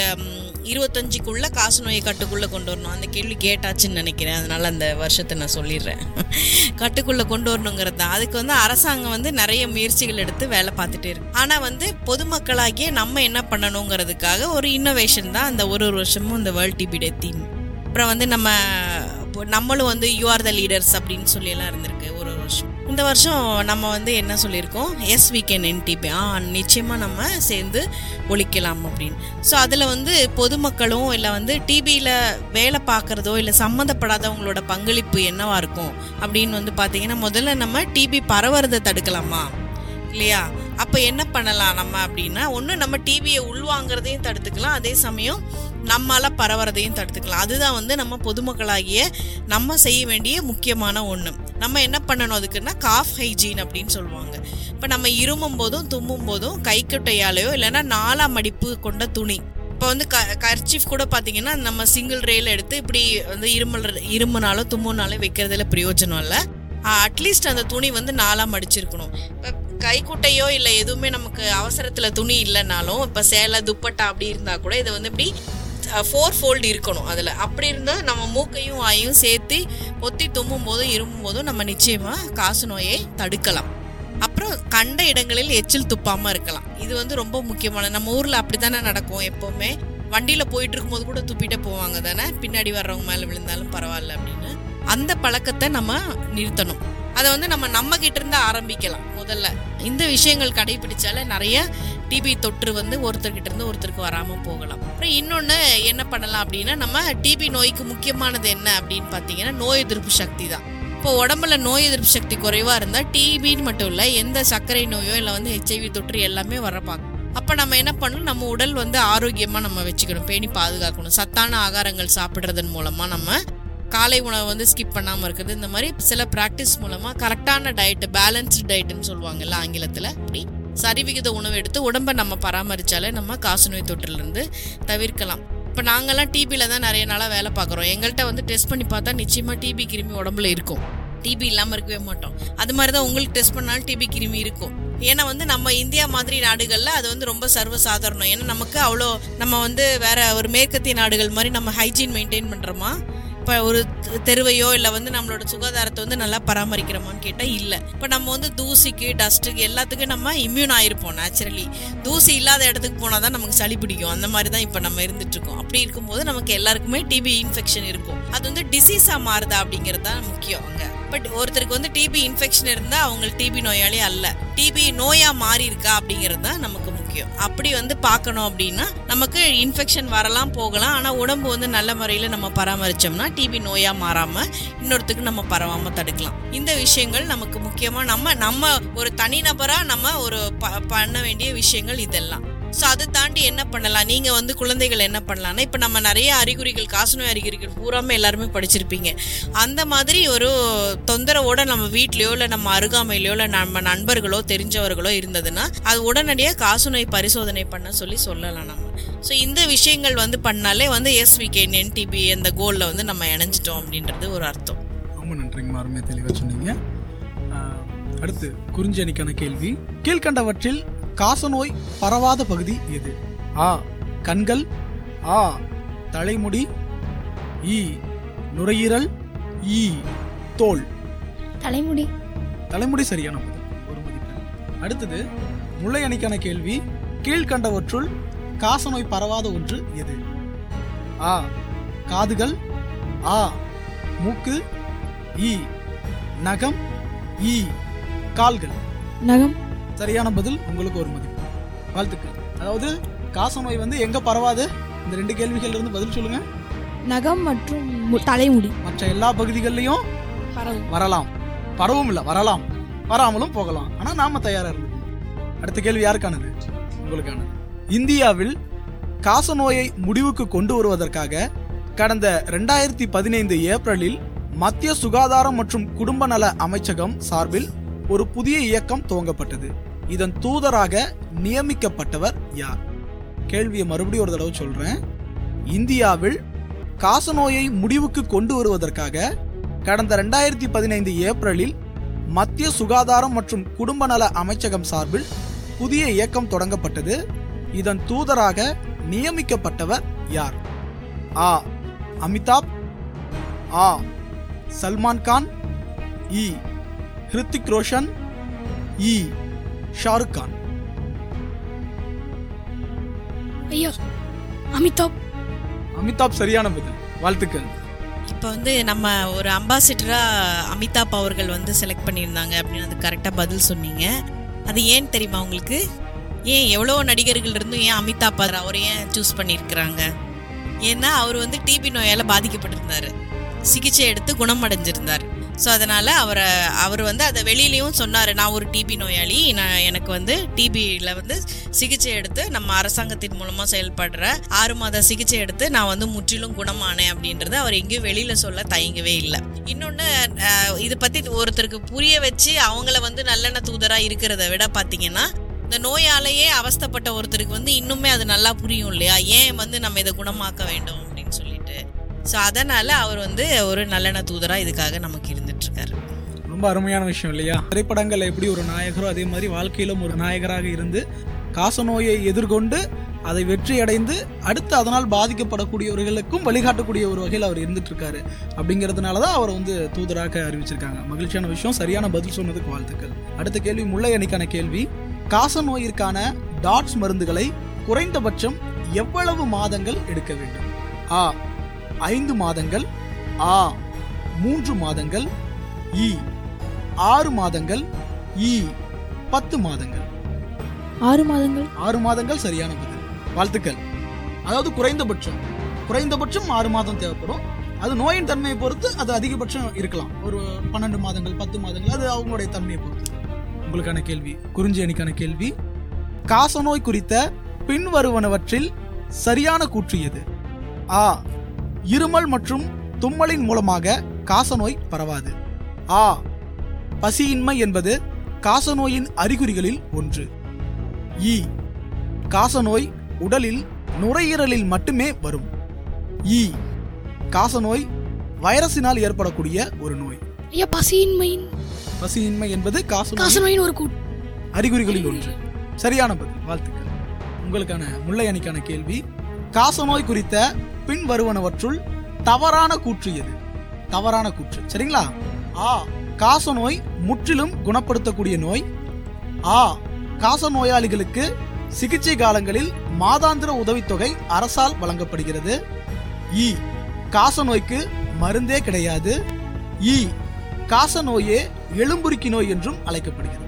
இருபத்தஞ்சுக்குள்ள காசு நோயை கட்டுக்குள்ளே கொண்டு வரணும். அந்த கேள்வி கேட்டாச்சுன்னு நினைக்கிறேன். அதனால் அந்த வருஷத்தை நான் சொல்லிடுறேன். கட்டுக்குள்ளே கொண்டு வரணுங்கிறது தான் அதுக்கு வந்து அரசாங்கம் வந்து நிறைய முயற்சிகள் எடுத்து வேலை பார்த்துட்டே இருக்கு. ஆனால் வந்து பொதுமக்களாகிய நம்ம என்ன பண்ணணுங்கிறதுக்காக ஒரு இன்னோவேஷன் தான் அந்த ஒரு ஒரு வருஷமும் இந்த வேர்ல்ட் டிபி டே தீம் அப்புறம் வந்து நம்ம நம்மளும் வந்து யூ ஆர் த லீடர்ஸ் அப்படின்னு சொல்லியெல்லாம் இருந்திருக்கு. இந்த வருஷம் நம்ம வந்து என்ன சொல்லியிருக்கோம்? எஸ் வீ கேன் ஆ நிச்சயமாக நம்ம சேர்ந்து ஒழிக்கலாம் அப்படின்னு. ஸோ அதில் வந்து பொதுமக்களும் இல்லை வந்து டிபியில் வேலை பார்க்குறதோ இல்லை சம்மந்தப்படாதவங்களோட பங்களிப்பு என்னவாக இருக்கும்? அப்படின்னு வந்து பார்த்தீங்கன்னா முதல்ல நம்ம டிபி பரவுறதை தடுக்கலாமா? இல்லையா? அப்போ என்ன பண்ணலாம் நம்ம அப்படின்னா ஒன்று நம்ம டிவியை உள்வாங்கிறதையும் தடுத்துக்கலாம். அதே சமயம் நம்மளால் பரவுறதையும் தடுத்துக்கலாம். அதுதான் வந்து நம்ம பொதுமக்களாகிய நம்ம செய்ய வேண்டிய முக்கியமான ஒன்று நம்ம என்ன பண்ணணும் அதுக்குன்னா காஃப் ஹைஜீன் அப்படின்னு சொல்லுவாங்க. இப்போ நம்ம இருமும் போதும் தும்மும் போதும் கைக்குட்டையாலேயோ இல்லைன்னா நாலாம் மடிப்பு கொண்ட துணி. இப்போ வந்து க கர்ச்சீஃப் கூட பார்த்தீங்கன்னா நம்ம சிங்கிள் ரேயில் எடுத்து இப்படி வந்து இருமல் இருமுனாலும் தும்முனாலும் வைக்கிறதுல பிரயோஜனம் இல்லை. அட்லீஸ்ட் அந்த துணி வந்து நாலாக மடிச்சிருக்கணும். இப்போ கைக்குட்டையோ இல்லை எதுவுமே நமக்கு அவசரத்தில் துணி இல்லைனாலும் இப்போ சேலை துப்பட்டா அப்படி இருந்தால் கூட இதை வந்து இப்படி ஃபோர் ஃபோல்டு இருக்கணும் அதில். அப்படி இருந்தால் நம்ம மூக்கையும் வாயும் சேர்த்து பொத்தி தும்மும் போதும் இருமும் போதும் நம்ம நிச்சயமாக காசு நோயை தடுக்கலாம். அப்புறம் கண்ட இடங்களில் எச்சில் துப்பாமல் இருக்கலாம். இது வந்து ரொம்ப முக்கியமான நம்ம ஊரில் அப்படி தானே நடக்கும் எப்போவுமே. வண்டியில் போயிட்டு இருக்கும்போது கூட துப்பிட்டே போவாங்க தானே. பின்னாடி வர்றவங்க மேலே விழுந்தாலும் பரவாயில்ல அப்படின்னு. அந்த பழக்கத்தை நம்ம நிறுத்தணும். அதை வந்து நம்ம நம்ம கிட்ட இருந்து ஆரம்பிக்கலாம் முதல்ல. இந்த விஷயங்கள் கடைபிடிச்சாலே நிறைய டிபி தொற்று வந்து ஒருத்தர்கிட்ட இருந்து ஒருத்தருக்கு வராமல் போகலாம். அப்புறம் இன்னொன்று என்ன பண்ணலாம் அப்படின்னா நம்ம டிபி நோய்க்கு முக்கியமானது என்ன அப்படின்னு பார்த்தீங்கன்னா நோய் எதிர்ப்பு சக்தி தான். இப்போ உடம்புல நோய் எதிர்ப்பு சக்தி குறைவாக இருந்தால் டிபின்னு மட்டும் இல்லை எந்த சர்க்கரை நோயோ இல்லை வந்து ஹெச்ஐவி தொற்று எல்லாமே வரப்பாங்க அப்போ நம்ம என்ன பண்ணணும்? நம்ம உடல் வந்து ஆரோக்கியமாக நம்ம வச்சுக்கணும். பேணி பாதுகாக்கணும். சத்தான ஆகாரங்கள் சாப்பிட்றதன் மூலமாக நம்ம காலை உணவை வந்து ஸ்கிப் பண்ணாமல் இருக்கிறது. இந்த மாதிரி சில ப்ராக்டிஸ் மூலமாக கரெக்டான டயட்டு பேலன்ஸ்டு டயட்டுன்னு சொல்லுவாங்கல்ல ஆங்கிலத்தில். அப்படி சரிவிகித உணவு எடுத்து உடம்பை நம்ம பராமரித்தாலே நம்ம காசநோய் தொற்றிலிருந்து தவிர்க்கலாம். இப்போ நாங்கள்லாம் டிபியில் தான் நிறைய நாளாக வேலை பார்க்குறோம். எங்கள்கிட்ட வந்து டெஸ்ட் பண்ணி பார்த்தா நிச்சயமாக டிபி கிருமி உடம்புல இருக்கும். டிபி இல்லாமல் இருக்கவே மாட்டோம். அது மாதிரி தான் உங்களுக்கு டெஸ்ட் பண்ணாலும் டிபி கிருமி இருக்கும். ஏன்னா வந்து நம்ம இந்தியா மாதிரி நாடுகளில் அது வந்து ரொம்ப சர்வசாதாரணம். ஏன்னா நமக்கு அவ்வளோ நம்ம வந்து வேற ஒரு மேற்கத்திய நாடுகள் மாதிரி நம்ம ஹைஜீன் மெயின்டைன் பண்ணுறோமா இப்போ ஒரு தெருவையோ இல்லை வந்து நம்மளோட சுகாதாரத்தை வந்து நல்லா பராமரிக்கிறோமான்னு கேட்டால் இல்லை. இப்போ நம்ம வந்து தூசிக்கு டஸ்ட்டுக்கு எல்லாத்துக்கும் நம்ம இம்யூன் ஆயிருப்போம் நேச்சுரலி தூசி இல்லாத இடத்துக்கு போனால் தான் நமக்கு சளி பிடிக்கும். அந்த மாதிரி தான் இப்போ நம்ம இருந்துட்டுருக்கோம். அப்படி இருக்கும்போது நமக்கு எல்லாருக்குமே டிபி இன்ஃபெக்ஷன் இருக்கும். அது வந்து டிசீஸாக மாறுதா அப்படிங்கிறது தான் முக்கியம் அங்கே. பட் ஒருத்தருக்கு வந்து டிபி இன்ஃபெக்ஷன் இருந்தால் அவங்களுக்கு டிபி நோயாளி அல்ல. டிபி நோயாக மாறி இருக்கா அப்படிங்கிறது தான் நமக்கு முக்கியம் அப்படி வந்து பார்க்கணும் அப்படின்னா நமக்கு இன்ஃபெக்ஷன் வரலாம் போகலாம். ஆனால் உடம்பு வந்து நல்ல முறையில் நம்ம பராமரிச்சோம்னா டிபி நோயாக மாறாமல் இன்னொருத்துக்கு நம்ம பரவாமல் தடுக்கலாம். இந்த விஷயங்கள் நமக்கு முக்கியமாக நம்ம நம்ம ஒரு தனிநபராக நம்ம ஒரு ப பண்ண வேண்டிய விஷயங்கள் இதெல்லாம். ஸோ அதை தாண்டி என்ன பண்ணலாம்? நீங்கள் வந்து குழந்தைகள் என்ன பண்ணலாம்னா இப்போ நம்ம நிறைய அறிகுறிகள் காசநோய் அறிகுறிகள் பூராமே எல்லாருமே படிச்சிருப்பீங்க. அந்த மாதிரி ஒரு தொந்தரவோட நம்ம வீட்லேயோ இல்லை நம்ம அருகாமையிலையோ இல்லை நம்ம நண்பர்களோ தெரிஞ்சவர்களோ இருந்ததுன்னா அது உடனடியாக காசநோய் பரிசோதனை பண்ண சொல்லி சொல்லலாம் நம்ம. ஸோ இந்த விஷயங்கள் வந்து பண்ணாலே வந்து எஸ்விகே என்டிபி அந்த கோலில் வந்து நம்ம இணைஞ்சிட்டோம் அப்படின்றது ஒரு அர்த்தம். ரொம்ப நன்றிங்கம்மா. அருமையாக தெளிவாக சொன்னீங்க. அடுத்து குறிஞ்சணிக்கான கேள்வி. கீழ்கண்டவற்றில் காசநோய் பரவாத பகுதி எது? ஆ கண்கள். ஆ தலைமுடி. இ நுரையீரல். இ தோல். தலைமுடி. தலைமுடி சரியான பதில். ஒரு மதிப்பெண். அடுத்தது முல்லை அணிக்கான கேள்வி. கீழ்கண்டவற்றுள் காசநோய் பரவாத ஒன்று எது? ஆ காதுகள். ஆ மூக்கு. இ நகம். இ கால்கள். நகம். சரியான பதில் உங்களுக்கு ஒரு மதிப்பு. வாழ்த்துக்கள். அதாவது காசநோய் வந்து எங்க பரவாது? இந்த ரெண்டு கேள்விகள்ல இருந்து பதில் சொல்லுங்க. நகம் மற்றும் தலைமுடி. மற்ற எல்லா பகுதிகளிலையும் வரலாம். பரவும் இல்ல வரலாம். வராமலும் போகலாம். ஆனா நாம தயாரா இருந்தோம். அடுத்த கேள்வி யாருக்கானது? உங்களுக்கானது. இந்தியாவில் காசநோயை முடிவுக்கு கொண்டு வருவதற்காக கடந்த ரெண்டாயிரத்தி பதினைந்து ஏப்ரலில் மத்திய சுகாதாரம் மற்றும் குடும்ப நல அமைச்சகம் சார்பில் ஒரு புதிய இயக்கம் துவங்கப்பட்டது. இதன் தூதராக நியமிக்கப்பட்டவர் யார்? கேள்வியை மறுபடியும் ஒரு தடவை சொல்றேன். இந்தியாவில் காசநோயை முடிவுக்கு கொண்டு வருவதற்காக கடந்த ரெண்டாயிரத்தி பதினைந்து ஏப்ரலில் மத்திய சுகாதாரம் மற்றும் குடும்ப நல அமைச்சகம் சார்பில் புதிய இயக்கம் தொடங்கப்பட்டது. இதன் தூதராக நியமிக்கப்பட்டவர் யார்? ஆ. அமிதாப். ஆ. சல்மான் கான். இ. ஹிருத்திக் ரோஷன் இ. ஷாருக் கான். ஐயா அமிதாப். அமிதாப் சரியான பதில். வாழ்த்துக்கள். இப்போ வந்து நம்ம ஒரு அம்பாசிடராக அமிதாப் அவர்கள் வந்து செலக்ட் பண்ணியிருந்தாங்க அப்படின்னு அது கரெக்டாக பதில் சொன்னீங்க. அது ஏன் தெரியுமா உங்களுக்கு? ஏன் எவ்வளோ நடிகர்கள் இருந்தும் ஏன் அமிதாப் அவர் ஏன் சூஸ் பண்ணியிருக்கிறாங்க? ஏன்னா அவர் வந்து டிபி நோயால் பாதிக்கப்பட்டிருந்தார். சிகிச்சை எடுத்து குணமடைஞ்சிருந்தார். ஸோ அதனால் அவரை அவர் வந்து அதை வெளியிலையும் சொன்னார். நான் ஒரு டிபி நோயாளி. நான் எனக்கு வந்து டிபியில் வந்து சிகிச்சை எடுத்து நம்ம அரசாங்கத்தின் மூலமாக செயல்படுற ஆறு மாத சிகிச்சை எடுத்து நான் வந்து முற்றிலும் குணமானேன் அப்படின்றத அவர் எங்கேயும் வெளியில் சொல்ல தயங்கவே இல்லை. இன்னொன்று இதை பற்றி ஒருத்தருக்கு புரிய வச்சு அவங்கள வந்து நல்லெண்ண தூதராக இருக்கிறத விட பார்த்தீங்கன்னா இந்த நோயாலேயே அவஸ்தைப்பட்ட ஒருத்தருக்கு வந்து இன்னுமே அது நல்லா புரியும் இல்லையா? ஏன் வந்து நம்ம இதை குணமாக்க வேண்டும்? ஸோ அதனால் அவர் வந்து ஒரு நல்லெண்ண தூதராக இதுக்காக நமக்கு இருந்துட்டு இருக்காரு ரொம்ப அருமையான விஷயம் இல்லையா? திரைப்படங்கள்ல எப்படி ஒரு நாயகரோ அதே மாதிரி வாழ்க்கையிலும் ஒரு நாயகராக இருந்து காசநோயை எதிர்கொண்டு அதை வெற்றி அடைந்து அடுத்து அதனால் பாதிக்கப்படக்கூடியவர்களுக்கும் வழிகாட்டக்கூடிய ஒரு வகையில் அவர் இருந்துட்டு இருக்காரு அப்படிங்கிறதுனால தான் அவர் வந்து தூதராக அறிவிச்சிருக்காங்க. மகிழ்ச்சியான விஷயம். சரியான பதில் சொன்னதுக்கு வாழ்த்துக்கள். அடுத்த கேள்வி முல்லை கேள்வி கேள்வி. காசநோயிற்கான டாட்ஸ் மருந்துகளை குறைந்தபட்சம் எவ்வளவு மாதங்கள் எடுக்க வேண்டும்? ஆ ஐந்து மாதங்கள் ஆ மூன்று மாதங்கள் இ ஆறு மாதங்கள் இ பத்து மாதங்கள். ஆறு மாதங்கள்? ஆறு மாதங்கள் சரியான பதில். வாழ்த்துக்கள். அதாவது குறைந்தபட்சம். குறைந்தபட்சம் ஆறு மாதம் தேவைப்படும். அது நோயின் தன்மையை பொறுத்து அது அதிகபட்சம் இருக்கலாம். ஒரு பன்னெண்டு மாதங்கள் பத்து மாதங்கள் அது அவங்களுடைய தன்மையை பொறுத்து. உங்களுக்கான கேள்வி குறிஞ்சி அணிக்கான கேள்வி. காசநோய் குறித்த பின்வருவனவற்றில் சரியான கூற்று எது? ஆ இருமல் மற்றும் தும்மலின் மூலமாக காசநோய் பரவாது. ஆ பசியின்மை என்பது காசநோயின் அறிகுறிகளில் ஒன்று. இ காசநோய் உடலில் நுரையீரலில் மட்டுமே வரும். இ காசநோய் வைரஸினால் ஏற்படக்கூடிய ஒரு நோய். பசியின்மையின் பசியின்மை என்பது காசநோய் காசநோயின் ஒரு அறிகுறிகளில் ஒன்று. சரியான பதில். வாழ்த்துக்கள். உங்களுக்கான முல்லை அணிக்கான கேள்வி காசநோய் குறித்த பின் வருவனவற்றுள் தவறான கூற்று எது? தவறான கூற்று. சரிங்களா? ஆ காசநோய் முற்றிலும் குணப்படுத்தக்கூடிய நோய். ஆ காச நோயாளிகளுக்கு சிகிச்சை காலங்களில் மாதாந்திர உதவித்தொகை அரசால் வழங்கப்படுகிறது. இ காசநோய்க்கு மருந்தே கிடையாது. இ காசநோயே எலும்புருக்கி நோய் என்றும் அழைக்கப்படுகிறது.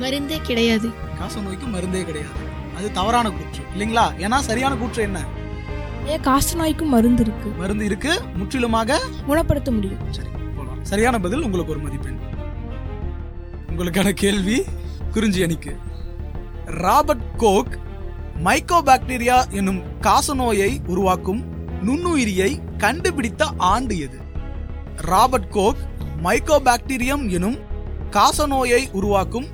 மருந்தே கிடையாது. காசநோய்க்கு மருந்தே கிடையாது. அது தவறான கூற்று இல்லைங்களா? ஏன்னா சரியான கூற்று என்ன? ஏன் காச நோய்க்கும் மருந்து இருக்கு. மருந்து இருக்கு முற்றிலுமாக குணப்படுத்த முடியும். சரி சரியான பதில் உங்களுக்கு ஒரு மதிப்பெண். உங்களுக்கான கேள்வி குறிஞ்சி அணிக்கு. ராபர்ட் கோக் மைக்கோபாக்டீரியா என்னும் காசநோயை உருவாக்கும் நுண்ணுயிரியை கண்டுபிடித்த ஆண்டு எது? ராபர்ட் கோக் மைக்கோபாக்டீரியம் எனும் காசநோயை உருவாக்கும்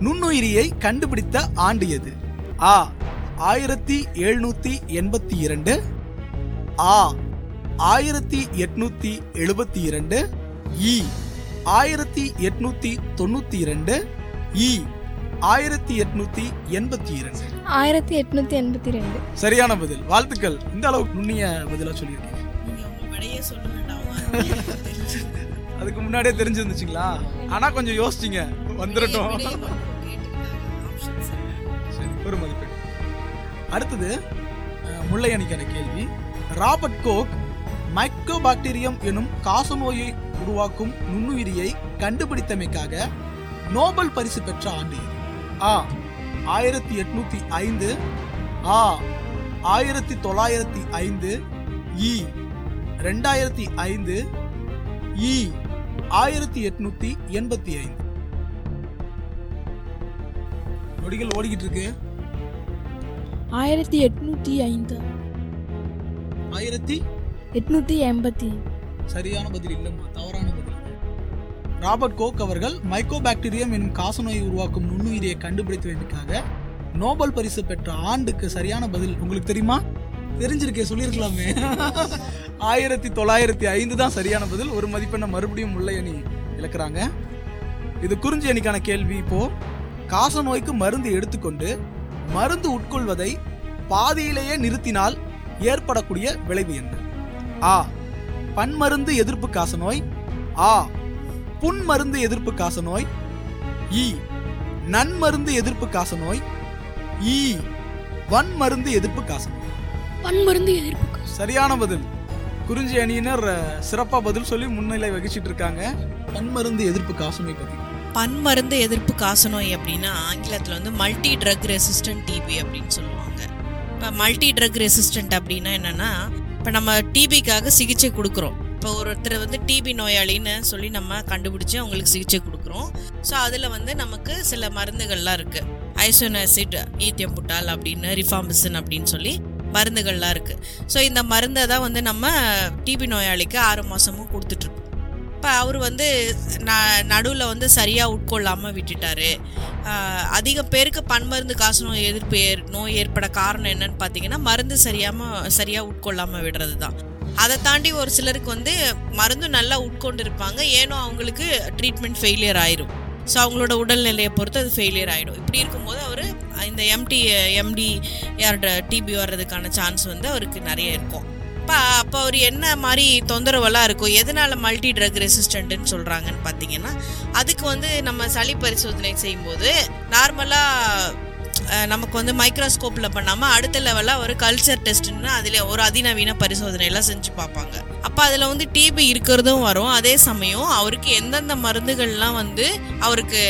நுண்ணுயிரியை கண்டுபிடித்த ஆண்டு எது? ஆ ஆயிரத்தி எழுநூத்தி எண்பத்தி இரண்டு. ஆ ஆயிரத்தி எட்நூத்தி எழுபத்தி இரண்டு. இ ஆயிரத்தி எட்நூத்தி தொண்ணூத்தி இரண்டு. இ ஆயிரத்தி எட்நூத்தி எண்பத்தி இரண்டு. ஆயிரத்தி எட்நூத்தி எண்பத்தி ரெண்டு சரியான பதில். வாழ்த்துக்கள். இந்த அளவுக்கு நுண்ணிய பதிலா சொல்லியிருக்கீங்க. அதுக்கு முன்னாடியே தெரிஞ்சிருந்துச்சுங்களா? ஆனா கொஞ்சம் யோசிச்சிங்க. வந்துடட்டும் ஒரு மதிப்பெண் அடுத்தது முல்லையணிக்கான கேள்வி. ராபர்ட் கோக் மைக்ரோபாக்டீரியம் எனும் காசநோயை உருவாக்கும் நுண்ணுயிரியை கண்டுபிடித்தமைக்காக நோபல் பரிசு பெற்ற ஆண்டு ஆ ஆயிரத்தி எட்நூத்தி ஐந்து. ஆ ஆயிரத்தி தொள்ளாயிரத்தி ஐந்து. இ ரெண்டாயிரத்தி ஐந்து. இ ஆயிரத்தி எட்நூத்தி எண்பத்தி ஐந்து. நொடிகள் ஓடிக்கிட்டு இருக்கு. ஆயிரத்தி எட்நூத்தி ஐந்து. ஆயிரத்தி எட்நூத்தி எண்பத்தி. சரியான பதில் இல்லம்மா தவறான பதில் ராபர்ட் கோக் அவர்கள் மைக்கோபாக்டீரியம் எனும் காசநோயை உருவாக்கும் நுண்ணுயிரியை கண்டுபிடித்ததற்காக நோபல் பரிசு பெற்ற ஆண்டுக்கு சரியான பதில் உங்களுக்கு தெரியுமா? தெரிஞ்சிருக்கே சொல்லியிருக்கலாமே. ஆயிரத்தி தொள்ளாயிரத்தி ஐந்து தான் சரியான பதில். ஒரு மதிப்பெண்ணை மறுபடியும் முல்லை அணி இழக்கிறாங்க. இது குறிஞ்சி அணிக்கான கேள்வி. இப்போ காசநோய்க்கு மருந்து எடுத்துக்கொண்டு மருந்து உட்கொள்வதை பாதியிலேயே நிறுத்தினால் ஏற்படக்கூடிய விளைவு என்ன? ஆ பன்மருந்து எதிர்ப்பு காசநோய் ஆ புன்மருந்து எதிர்ப்பு காசநோய் இ நன்மருந்து எதிர்ப்பு காசநோய் இ வன்மருந்து எதிர்ப்பு காசநோய் பன்மருந்து எதிர்ப்பு சரியான பதில். குறிஞ்சி அணியினர் அஹ், சிறப்பா பதில் சொல்லி முன்னிலை வகிச்சிட்டு இருக்காங்க. பன்மருந்து எதிர்ப்பு காசநோய் பத்தி. பன்மருந்து எதிர்ப்பு காசநோய் அப்படின்னா ஆங்கிலத்தில் வந்து மல்டி ட்ரக் ரெசிஸ்டன்ட் டிபி அப்படின்னு சொல்லுவாங்க. இப்போ மல்டி ட்ரக் ரெசிஸ்டன்ட் அப்படின்னா என்னென்னா இப்போ நம்ம டிபிக்காக சிகிச்சை கொடுக்குறோம். இப்போ ஒருத்தர் வந்து டிபி நோயாளின்னு சொல்லி நம்ம கண்டுபிடிச்சு அவங்களுக்கு சிகிச்சை கொடுக்குறோம். ஸோ அதில் வந்து நமக்கு சில மருந்துகள்லாம் இருக்குது ஐசோனாசிட் ஈத்தியம் புட்டால் அப்படின்னு ரிஃபாம்பிசன் அப்படின்னு சொல்லி மருந்துகள்லாம் இருக்குது ஸோ இந்த மருந்தை தான் வந்து நம்ம டிபி நோயாளிக்கு ஆறு மாதமும் கொடுத்துட்ருக்கோம் இப்போ அவர் வந்து ந நடுவில் வந்து சரியாக உட்கொள்ளாமல் விட்டுட்டாரு. அதிக பேருக்கு பன்மருந்து காசு நோய் எதிர்ப்பு ஏற் நோய் ஏற்பட காரணம் என்னன்னு பார்த்தீங்கன்னா மருந்து சரியாமல் சரியாக உட்கொள்ளாமல் விடுறது தான் அதை தாண்டி ஒரு சிலருக்கு வந்து மருந்து நல்லா உட்கொண்டு இருப்பாங்க ஏனோ அவங்களுக்கு ட்ரீட்மெண்ட் ஃபெயிலியர் ஆயிரும். ஸோ அவங்களோட உடல்நிலையை பொறுத்து அது ஃபெயிலியர் ஆகிடும் இப்படி இருக்கும்போது அவர் இந்த எம்டி எம்டி யாரோட டிபி வர்றதுக்கான சான்ஸ் வந்து அவருக்கு நிறைய இருக்கும். அப்போ அப்போ அவர் என்ன மாதிரி தொந்தரவெல்லாம் இருக்கும்? எதனால் மல்டி ட்ரக் ரெசிஸ்டண்ட்டுன்னு சொல்கிறாங்கன்னு பார்த்தீங்கன்னா அதுக்கு வந்து நம்ம சளி பரிசோதனை செய்யும்போது நார்மலாக நமக்கு வந்து மைக்ரோஸ்கோப்பில் பண்ணாமல் அடுத்த லெவலாக ஒரு கல்ச்சர் டெஸ்ட்னு அதில் ஒரு அதிநவீன பரிசோதனையெல்லாம் செஞ்சு பார்ப்பாங்க. அப்போ அதில் வந்து டிபி இருக்கிறதும் வரும். அதே சமயம் அவருக்கு எந்தெந்த மருந்துகள்லாம் வந்து அவருக்கு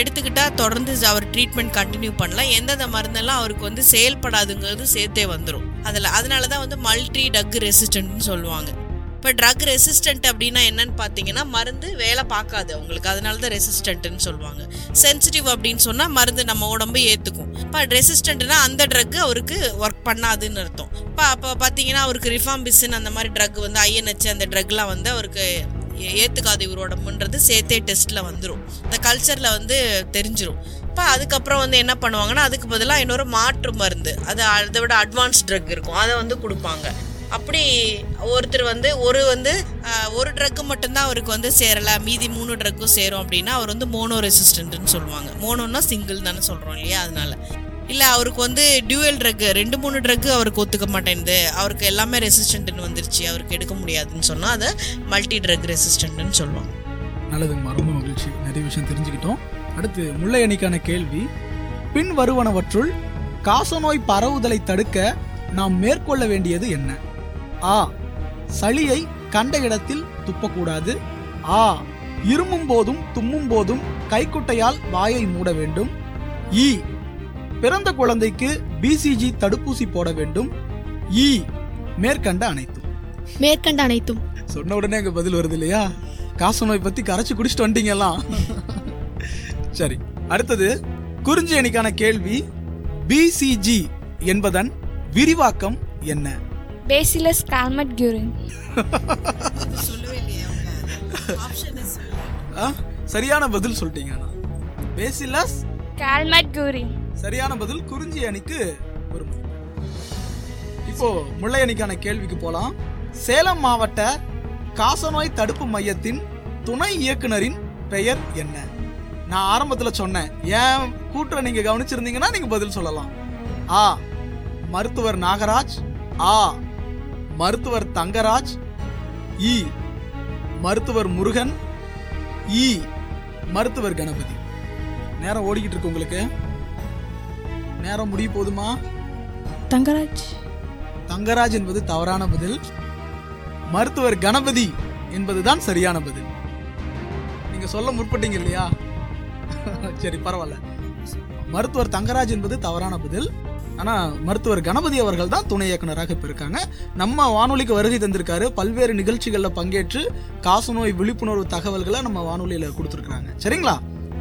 எடுத்துக்கிட்டால் தொடர்ந்து அவர் ட்ரீட்மெண்ட் கண்டினியூ பண்ணலாம் எந்தெந்த மருந்தெல்லாம் அவருக்கு வந்து செயல்படாதுங்கிறது சேர்த்தே வந்துடும் அதில் அதனால தான் வந்து மல்டி டக் ரெசிஸ்டன்ட்னு சொல்லுவாங்க. இப்போ ட்ரக் ரெசிஸ்டன்ட் அப்படின்னா என்னன்னு பார்த்தீங்கன்னா மருந்து வேலை பார்க்காது அவங்களுக்கு. அதனால தான் ரெசிஸ்டன்ட்னு சொல்லுவாங்க. சென்சிட்டிவ் அப்படின்னு சொன்னால் மருந்து நம்ம உடம்பு ஏற்றுக்கும் இப்போ ரெசிஸ்டன்ட்னா அந்த ட்ரக் அவருக்கு ஒர்க் பண்ணாதுன்னு அர்த்தம். இப்போ அப்போ பார்த்தீங்கன்னா அவருக்கு ரிஃபாம்பிசின் அந்த மாதிரி ட்ரக் வந்து ஐஎன்ஹெச் அந்த ட்ரக்லாம் வந்து அவருக்கு ஏ- ஏத்துக்காது இவர் உடம்புன்றது. சேர்த்தே டெஸ்ட்டில் வந்துடும் இந்த கல்ச்சரில் வந்து தெரிஞ்சிடும் இப்போ அதுக்கப்புறம் வந்து என்ன பண்ணுவாங்கன்னா அதுக்கு பதிலாக இன்னொரு மாற்று மருந்து. அது அதை விட அட்வான்ஸ் ட்ரக் இருக்கும். அதை வந்து கொடுப்பாங்க. அப்படி ஒருத்தர் வந்து ஒரு வந்து ஒரு ட்ரக்கு மட்டும்தான் அவருக்கு வந்து சேரலை. மீதி மூணு ட்ரக்கும் சேரும் அப்படின்னா அவர் வந்து மோனோ ரெசிஸ்டன்ட்னு சொல்லுவாங்க. மோனோன்னா சிங்கிள் தானே சொல்கிறோம் இல்லையா? அதனால. இல்லை அவருக்கு வந்து டியூவல் ட்ரக்கு ரெண்டு மூணு ட்ரக்கு அவருக்கு ஒத்துக்க மாட்டேங்குது. அவருக்கு எல்லாமே ரெசிஸ்டன்ட்னு வந்துருச்சு. அவருக்கு எடுக்க முடியாதுன்னு சொன்னால் அதை மல்டி ட்ரக் ரெசிஸ்டன்ட்னு சொல்லுவாங்க. நல்லதுங்கம்மா ரொம்ப மகிழ்ச்சி. நிறைய விஷயம் தெரிஞ்சுக்கிட்டோம். அடுத்து முல்லை அணிக்கான கேள்வி. பின் வருவனவற்றுள் காசநோய் பரவுதலை தடுக்க நாம் மேற்கொள்ள வேண்டியது என்ன? ஆ சளியை கண்ட இடத்தில் துப்பக்கூடாது. ஆ இருமும் போதும் தும்மும் போதும் கைக்குட்டையால் வாயை மூட வேண்டும். இ பிறந்த குழந்தைக்கு பிசிஜி தடுப்பூசி போட வேண்டும். இ மேற்கண்ட அனைத்தும். மேற்கண்ட அனைத்தும். சொன்ன உடனே அங்க பதில் வருது இல்லையா? காசநோய் பத்தி கரைச்சு குடிச்சிட்டு வந்துட்டீங்க எல்லாம். சரி அடுத்தது குறிஞ்சி அணிக்கான கேள்வி பிசிஜி என்பதன் விரிவாக்கம் என்ன? பேசிலஸ் கால்மட் கியூரின் ஆ, சரியான பதில் சொல்லிட்டீங்க பேசிலஸ் கால்மட் கியூரின் சரியான பதில் குறிஞ்சி அணிக்கு ஒரு. இப்போ முல்லை அணிக்கான கேள்விக்கு போலாம். சேலம் மாவட்ட காசநோய் தடுப்பு மையத்தின் துணை இயக்குனரின் பெயர் என்ன? நான் ஆரம்பத்துல சொன்னேன். ஏன் கூட்டுற நீங்க கவனிச்சிருந்தீங்கன்னா நீங்க பதில் சொல்லலாம். ஆ மருத்துவர் நாகராஜ். ஆ மருத்துவர் தங்கராஜ் இ. மருத்துவர் முருகன் இ. மருத்துவர் கணபதி. நேரம் ஓடிக்கிட்டு இருக்கு உங்களுக்கு. நேரம் முடிய போதுமா? தங்கராஜ். தங்கராஜ் என்பது தவறான பதில். மருத்துவர் கணபதி என்பதுதான் சரியான பதில். நீங்க சொல்ல முற்பட்டீங்க இல்லையா? சரி பரவாயில்ல. மருத்துவர் தங்கராஜ் என்பது தவறான பதில். ஆனா மருத்துவர் கணபதி அவர்கள் தான் துணை இயக்குனராக இப்ப இருக்காங்க நம்ம வானொலிக்கு வருகை தந்திருக்காரு. பல்வேறு நிகழ்ச்சிகள்ல பங்கேற்று காசநோய் விழிப்புணர்வு தகவல்களை நம்ம வானொலியில கொடுத்துருக்காங்க சரிங்களா?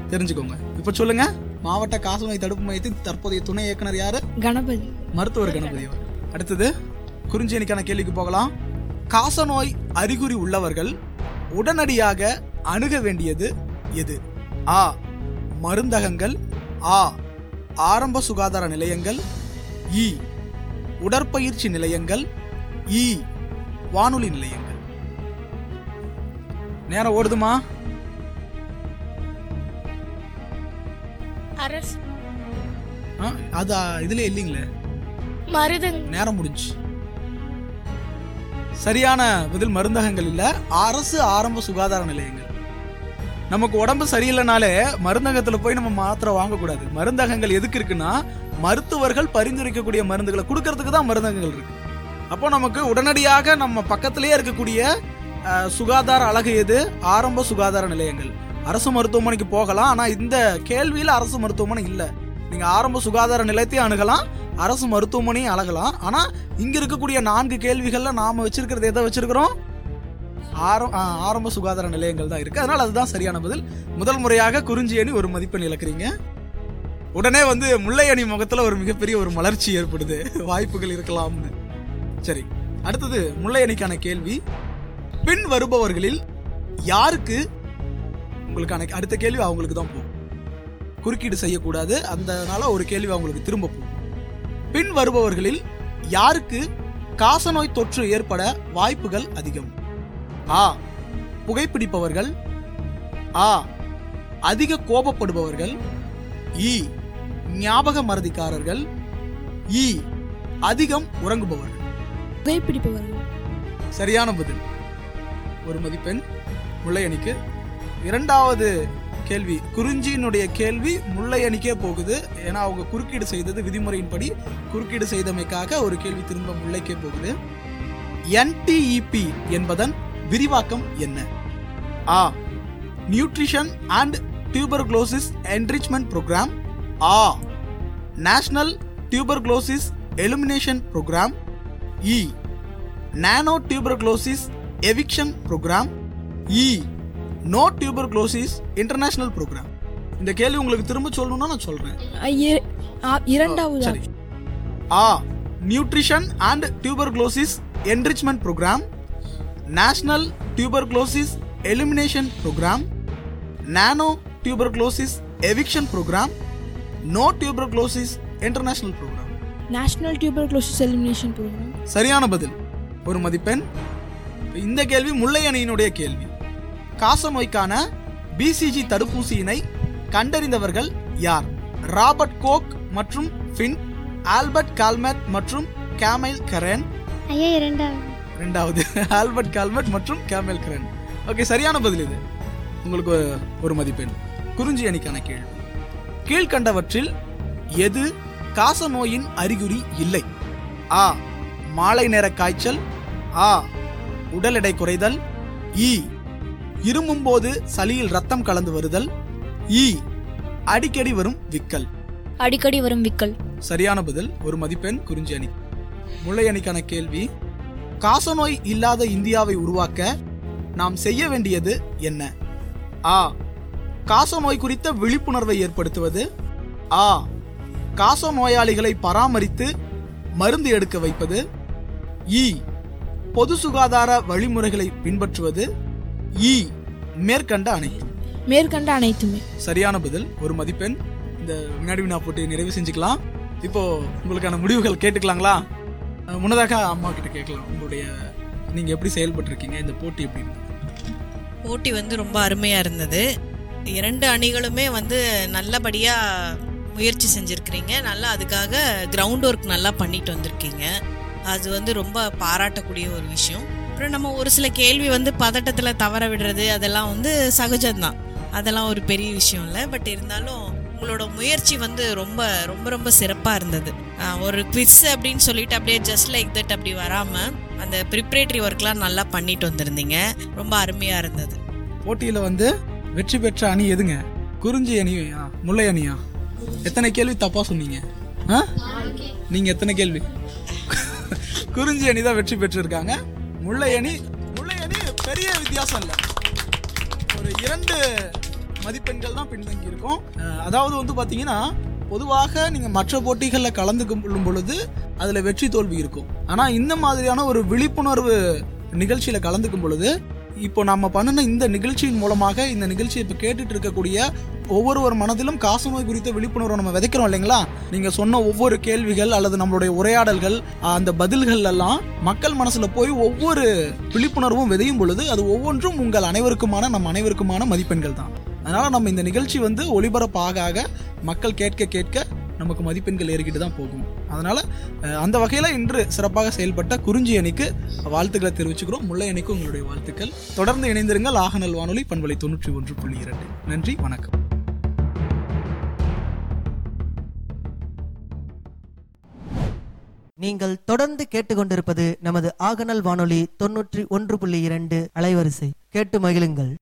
தெரிஞ்சுக்கோங்க. இப்ப சொல்லுங்க. மாவட்ட காசநோய் தடுப்பு மையத்தின் தற்போதைய துணை இயக்குனர் யாரு? கணபதி. மருத்துவர் கணபதி அவர். அடுத்தது குறிஞ்சியனுக்கான கேள்விக்கு போகலாம். காசநோய் அறிகுறி உள்ளவர்கள் உடனடியாக அணுக வேண்டியது எது? ஆ மருந்தகங்கள். ஆ ஆரம்ப சுகாதார நிலையங்கள். இ. உடற்பயிற்சி நிலையங்கள். இ. வானொலி நிலையங்கள். நேரம் ஓடுதுமா? அரசு. அது இதுல இல்லைங்களே? நேரம் முடிஞ்சு. சரியான பதில் மருந்தகங்கள் இல்ல. அரசு ஆரம்ப சுகாதார நிலையங்கள். நமக்கு உடம்பு சரியில்லைனாலே மருந்தகத்துல போய் நம்ம மாத்திரை வாங்கக்கூடாது. மருந்தகங்கள் எதுக்கு இருக்குன்னா மருத்துவர்கள் பரிந்துரைக்கக்கூடிய மருந்துகளை கொடுக்கறதுக்கு தான் மருந்தகங்கள் இருக்கு. அப்போ நமக்கு உடனடியாக நம்ம பக்கத்திலேயே இருக்கக்கூடிய சுகாதார அழகு எது? ஆரம்ப சுகாதார நிலையங்கள். அரசு மருத்துவமனைக்கு போகலாம். ஆனால் இந்த கேள்வியில் அரசு மருத்துவமனை இல்லை. நீங்கள் ஆரம்ப சுகாதார நிலையத்தையும் அணுகலாம். அரசு மருத்துவமனையும் அழகலாம். ஆனால் இங்கே இருக்கக்கூடிய நான்கு கேள்விகளில் நாம் வச்சிருக்கிறது எதை வச்சிருக்கிறோம்? ஆரம்- ஆ, ஆரம்ப சுகாதார நிலையங்கள் தான் இருக்குது அதனால் அதுதான் சரியான பதில். முதல் முறையாக குறிஞ்சி அணி ஒரு மதிப்பெண் இழக்கிறீங்க. உடனே வந்து முல்லை அணி முகத்துல ஒரு மிகப்பெரிய ஒரு மலர்ச்சி ஏற்படுது. வாய்ப்புகள் இருக்கலாம்னு. சரி அடுத்தது முல்லை அணிக்கான கேள்வி. பின் வருபவர்களில் யாருக்கு உங்களுக்கான அடுத்த கேள்வி அவங்களுக்கு தான் போகும். குறுக்கீடு செய்யக்கூடாது அதனால ஒரு கேள்வி அவங்களுக்கு திரும்ப போகும். பின் வருபவர்களில் யாருக்கு காசநோய் தொற்று ஏற்பட வாய்ப்புகள் அதிகம்? ஆ புகைப்பிடிப்பவர்கள். ஆ அதிக கோபப்படுபவர்கள். இ ஞாபக மறதிக்காரர்கள் இ அதிகம் உறங்குபவர்கள். புகைப்பிடிப்பவர்கள் சரியான பதில். ஒரு மதிப்பெண் முல்லை அணிக்கு இரண்டாவது கேள்வி குறிஞ்சியினுடைய கேள்வி முல்லை அணிக்கே போகுது. ஏன்னா அவங்க குறுக்கீடு செய்தது விதிமுறையின்படி குறுக்கீடு செய்தமைக்காக ஒரு கேள்வி திரும்ப முல்லைக்கே போகுது. என்டிஇபி என்பதன் விரிவாக்கம் என்ன? ஆ nutrition and tuberculosis enrichment programme. Ah national tuberculosis elimination programme இ நானோ டியூபர்குலோசிஸ் எவிக்ஷன் ப்ரோக்ராம் இ நோ டியூபர்குலோசிஸ் இன்டர்நேஷனல் ப்ரோக்ராம் இந்த கேள்வி உங்களுக்கு திரும்ப சொல்லணும்னா நான் சொல்றேன். அ, இர- ஆ, இரண்டாவது? சரி. ஆ nutrition and tuberculosis enrichment programme national tuberculosis elimination programme nano tuberculosis eviction programme no tuberculosis international programme national tuberculosis elimination programme சரியான பதில். ஒரு மதிப்பெண். இந்த கேள்வி முல்லை அணியினுடைய கேள்வி. காசநோய்க்கான பிசிஜி தடுப்பூசியினை கண்டறிந்தவர்கள் யார்? ராபர்ட் கோக் மற்றும் ஃபின் ஆல்பர்ட் கால்மெட் மற்றும் கேமைல் கரன். ஐயா இரண்டாவது. ரெண்டாவது ஆல்பர்ட் கால்மெட் மற்றும் கேமல் கரன். ஓகே சரியான பதில் இது. உங்களுக்கு ஒரு மதிப்பெண். குறிஞ்சி அணிக்கான கேள்வி. கீழ்கண்டவற்றில் எது காசநோயின் அறிகுறி இல்லை? ஆ மாலை நேர காய்ச்சல். ஆ உடல் எடை குறைதல். இ இருமும் போது சளியில் ரத்தம் கலந்து வருதல். இ அடிக்கடி வரும் விக்கல். அடிக்கடி வரும் விக்கல். சரியான பதில் ஒரு மதிப்பெண் குறிஞ்சி அணி. முல்லை அணிக்கான கேள்வி காசநோய் இல்லாத இந்தியாவை உருவாக்க நாம் செய்ய வேண்டியது என்ன? ஆ காசநோய் குறித்த விழிப்புணர்வை ஏற்படுத்துவது? ஆ. காச நோயாளிகளை பராமரித்து மருந்து எடுக்க வைப்பது. இ. பொது சுகாதார வழிமுறைகளை பின்பற்றுவது. இ. மேற்கண்ட அனைத்தும் மேற்கண்ட அனைத்துமே. சரியான பதில். ஒரு மதிப்பெண். இந்த வினாடி வினா போட்டி நிறைவு செஞ்சுக்கலாம். இப்போ உங்களுக்கான முடிவுகள் கேட்டுக்கலாங்களா? முன்னதாக அம்மா கிட்ட கேட்கலாம். உங்களுடைய நீங்க எப்படி செயல்பட்டு இருக்கீங்க இந்த போட்டி எப்படி? போட்டி வந்து ரொம்ப அருமையாக இருந்தது. இரண்டு அணிகளுமே வந்து நல்லபடியாக முயற்சி செஞ்சுருக்கிறீங்க. நல்லா அதுக்காக கிரவுண்ட் ஒர்க் நல்லா பண்ணிட்டு வந்திருக்கீங்க. அது வந்து ரொம்ப பாராட்டக்கூடிய ஒரு விஷயம். அப்புறம் நம்ம ஒரு சில கேள்வி வந்து பதட்டத்தில் தவற விடுறது அதெல்லாம் வந்து சகஜம்தான். அதெல்லாம் ஒரு பெரிய விஷயம் இல்லை. பட் இருந்தாலும் உங்களோட முயற்சி வந்து ரொம்ப ரொம்ப ரொம்ப சிறப்பாக இருந்தது. ஒரு குவிஸ் அப்படின்னு சொல்லிட்டு அப்படியே ஜஸ்ட் லைக் தட் அப்படி வராமல் அந்த ப்ரிப்ரேட்டரி ஒர்க்லாம் நல்லா பண்ணிட்டு வந்திருந்தீங்க. ரொம்ப அருமையாக இருந்தது. போட்டியில் வந்து வெற்றி பெற்ற அணி எதுங்க? குறிஞ்சி அணியா முல்லை அணியா? எத்தனை கேள்வி தப்பா சொன்னீங்க? ஆ? நீங்க எத்தனை கேள்வி? குறிஞ்சி அணி தான் வெற்றி பெற்றிருக்காங்க. முல்லை அணி முல்லை அணி பெரிய வித்தியாசம் இல்லை. ஒரு இரண்டு மதிப்பெண்கள் தான் பின்தங்கி இருக்கும். அதாவது வந்து பார்த்தீங்கன்னா பொதுவாக நீங்க மற்ற போட்டிகளில் கலந்து கொள்ளும் பொழுது அதுல வெற்றி தோல்வி இருக்கும். ஆனா இந்த மாதிரியான ஒரு விழிப்புணர்வு நிகழ்ச்சியில கலந்துக்கும் பொழுது இப்போ நம்ம பண்ணின இந்த நிகழ்ச்சியின் மூலமாக இந்த நிகழ்ச்சியை இப்போ கேட்டுட்டு இருக்கக்கூடிய ஒவ்வொருவர் மனதிலும் காசநோய் குறித்த விழிப்புணர்வை நம்ம விதைக்கிறோம் இல்லைங்களா? நீங்க சொன்ன ஒவ்வொரு கேள்விகள் அல்லது நம்மளுடைய உரையாடல்கள் அந்த பதில்கள் எல்லாம் மக்கள் மனசுல போய் ஒவ்வொரு விழிப்புணர்வும் விதையும் பொழுது அது ஒவ்வொன்றும் உங்கள் அனைவருக்குமான நம் அனைவருக்குமான மதிப்பெண்கள் தான். அதனால நம்ம இந்த நிகழ்ச்சி வந்து ஒளிபரப்பாக ஆக மக்கள் கேட்க கேட்க நமக்கு மதிப்பெண்கள் ஏறிக்கிட்டு தான் போகும். அதனால அஹ், அந்த வகையில் இன்று சிறப்பாக செயல்பட்ட குறிஞ்சி அணிக்கு வாழ்த்துக்களை தெரிவிச்சுக்கிறோம். முல்லை அணிக்கு உங்களுடைய வாழ்த்துக்கள். தொடர்ந்து இணைந்திருங்கள். ஆகநல் வானொலி பண்பலை தொண்ணூற்றி ஒன்று புள்ளி இரண்டு. நன்றி வணக்கம். நீங்கள் தொடர்ந்து கேட்டுக்கொண்டிருப்பது நமது ஆகநல் வானொலி தொன்னூற்றி ஒன்று புள்ளி இரண்டு அலைவரிசை. கேட்டு மகிழுங்கள்.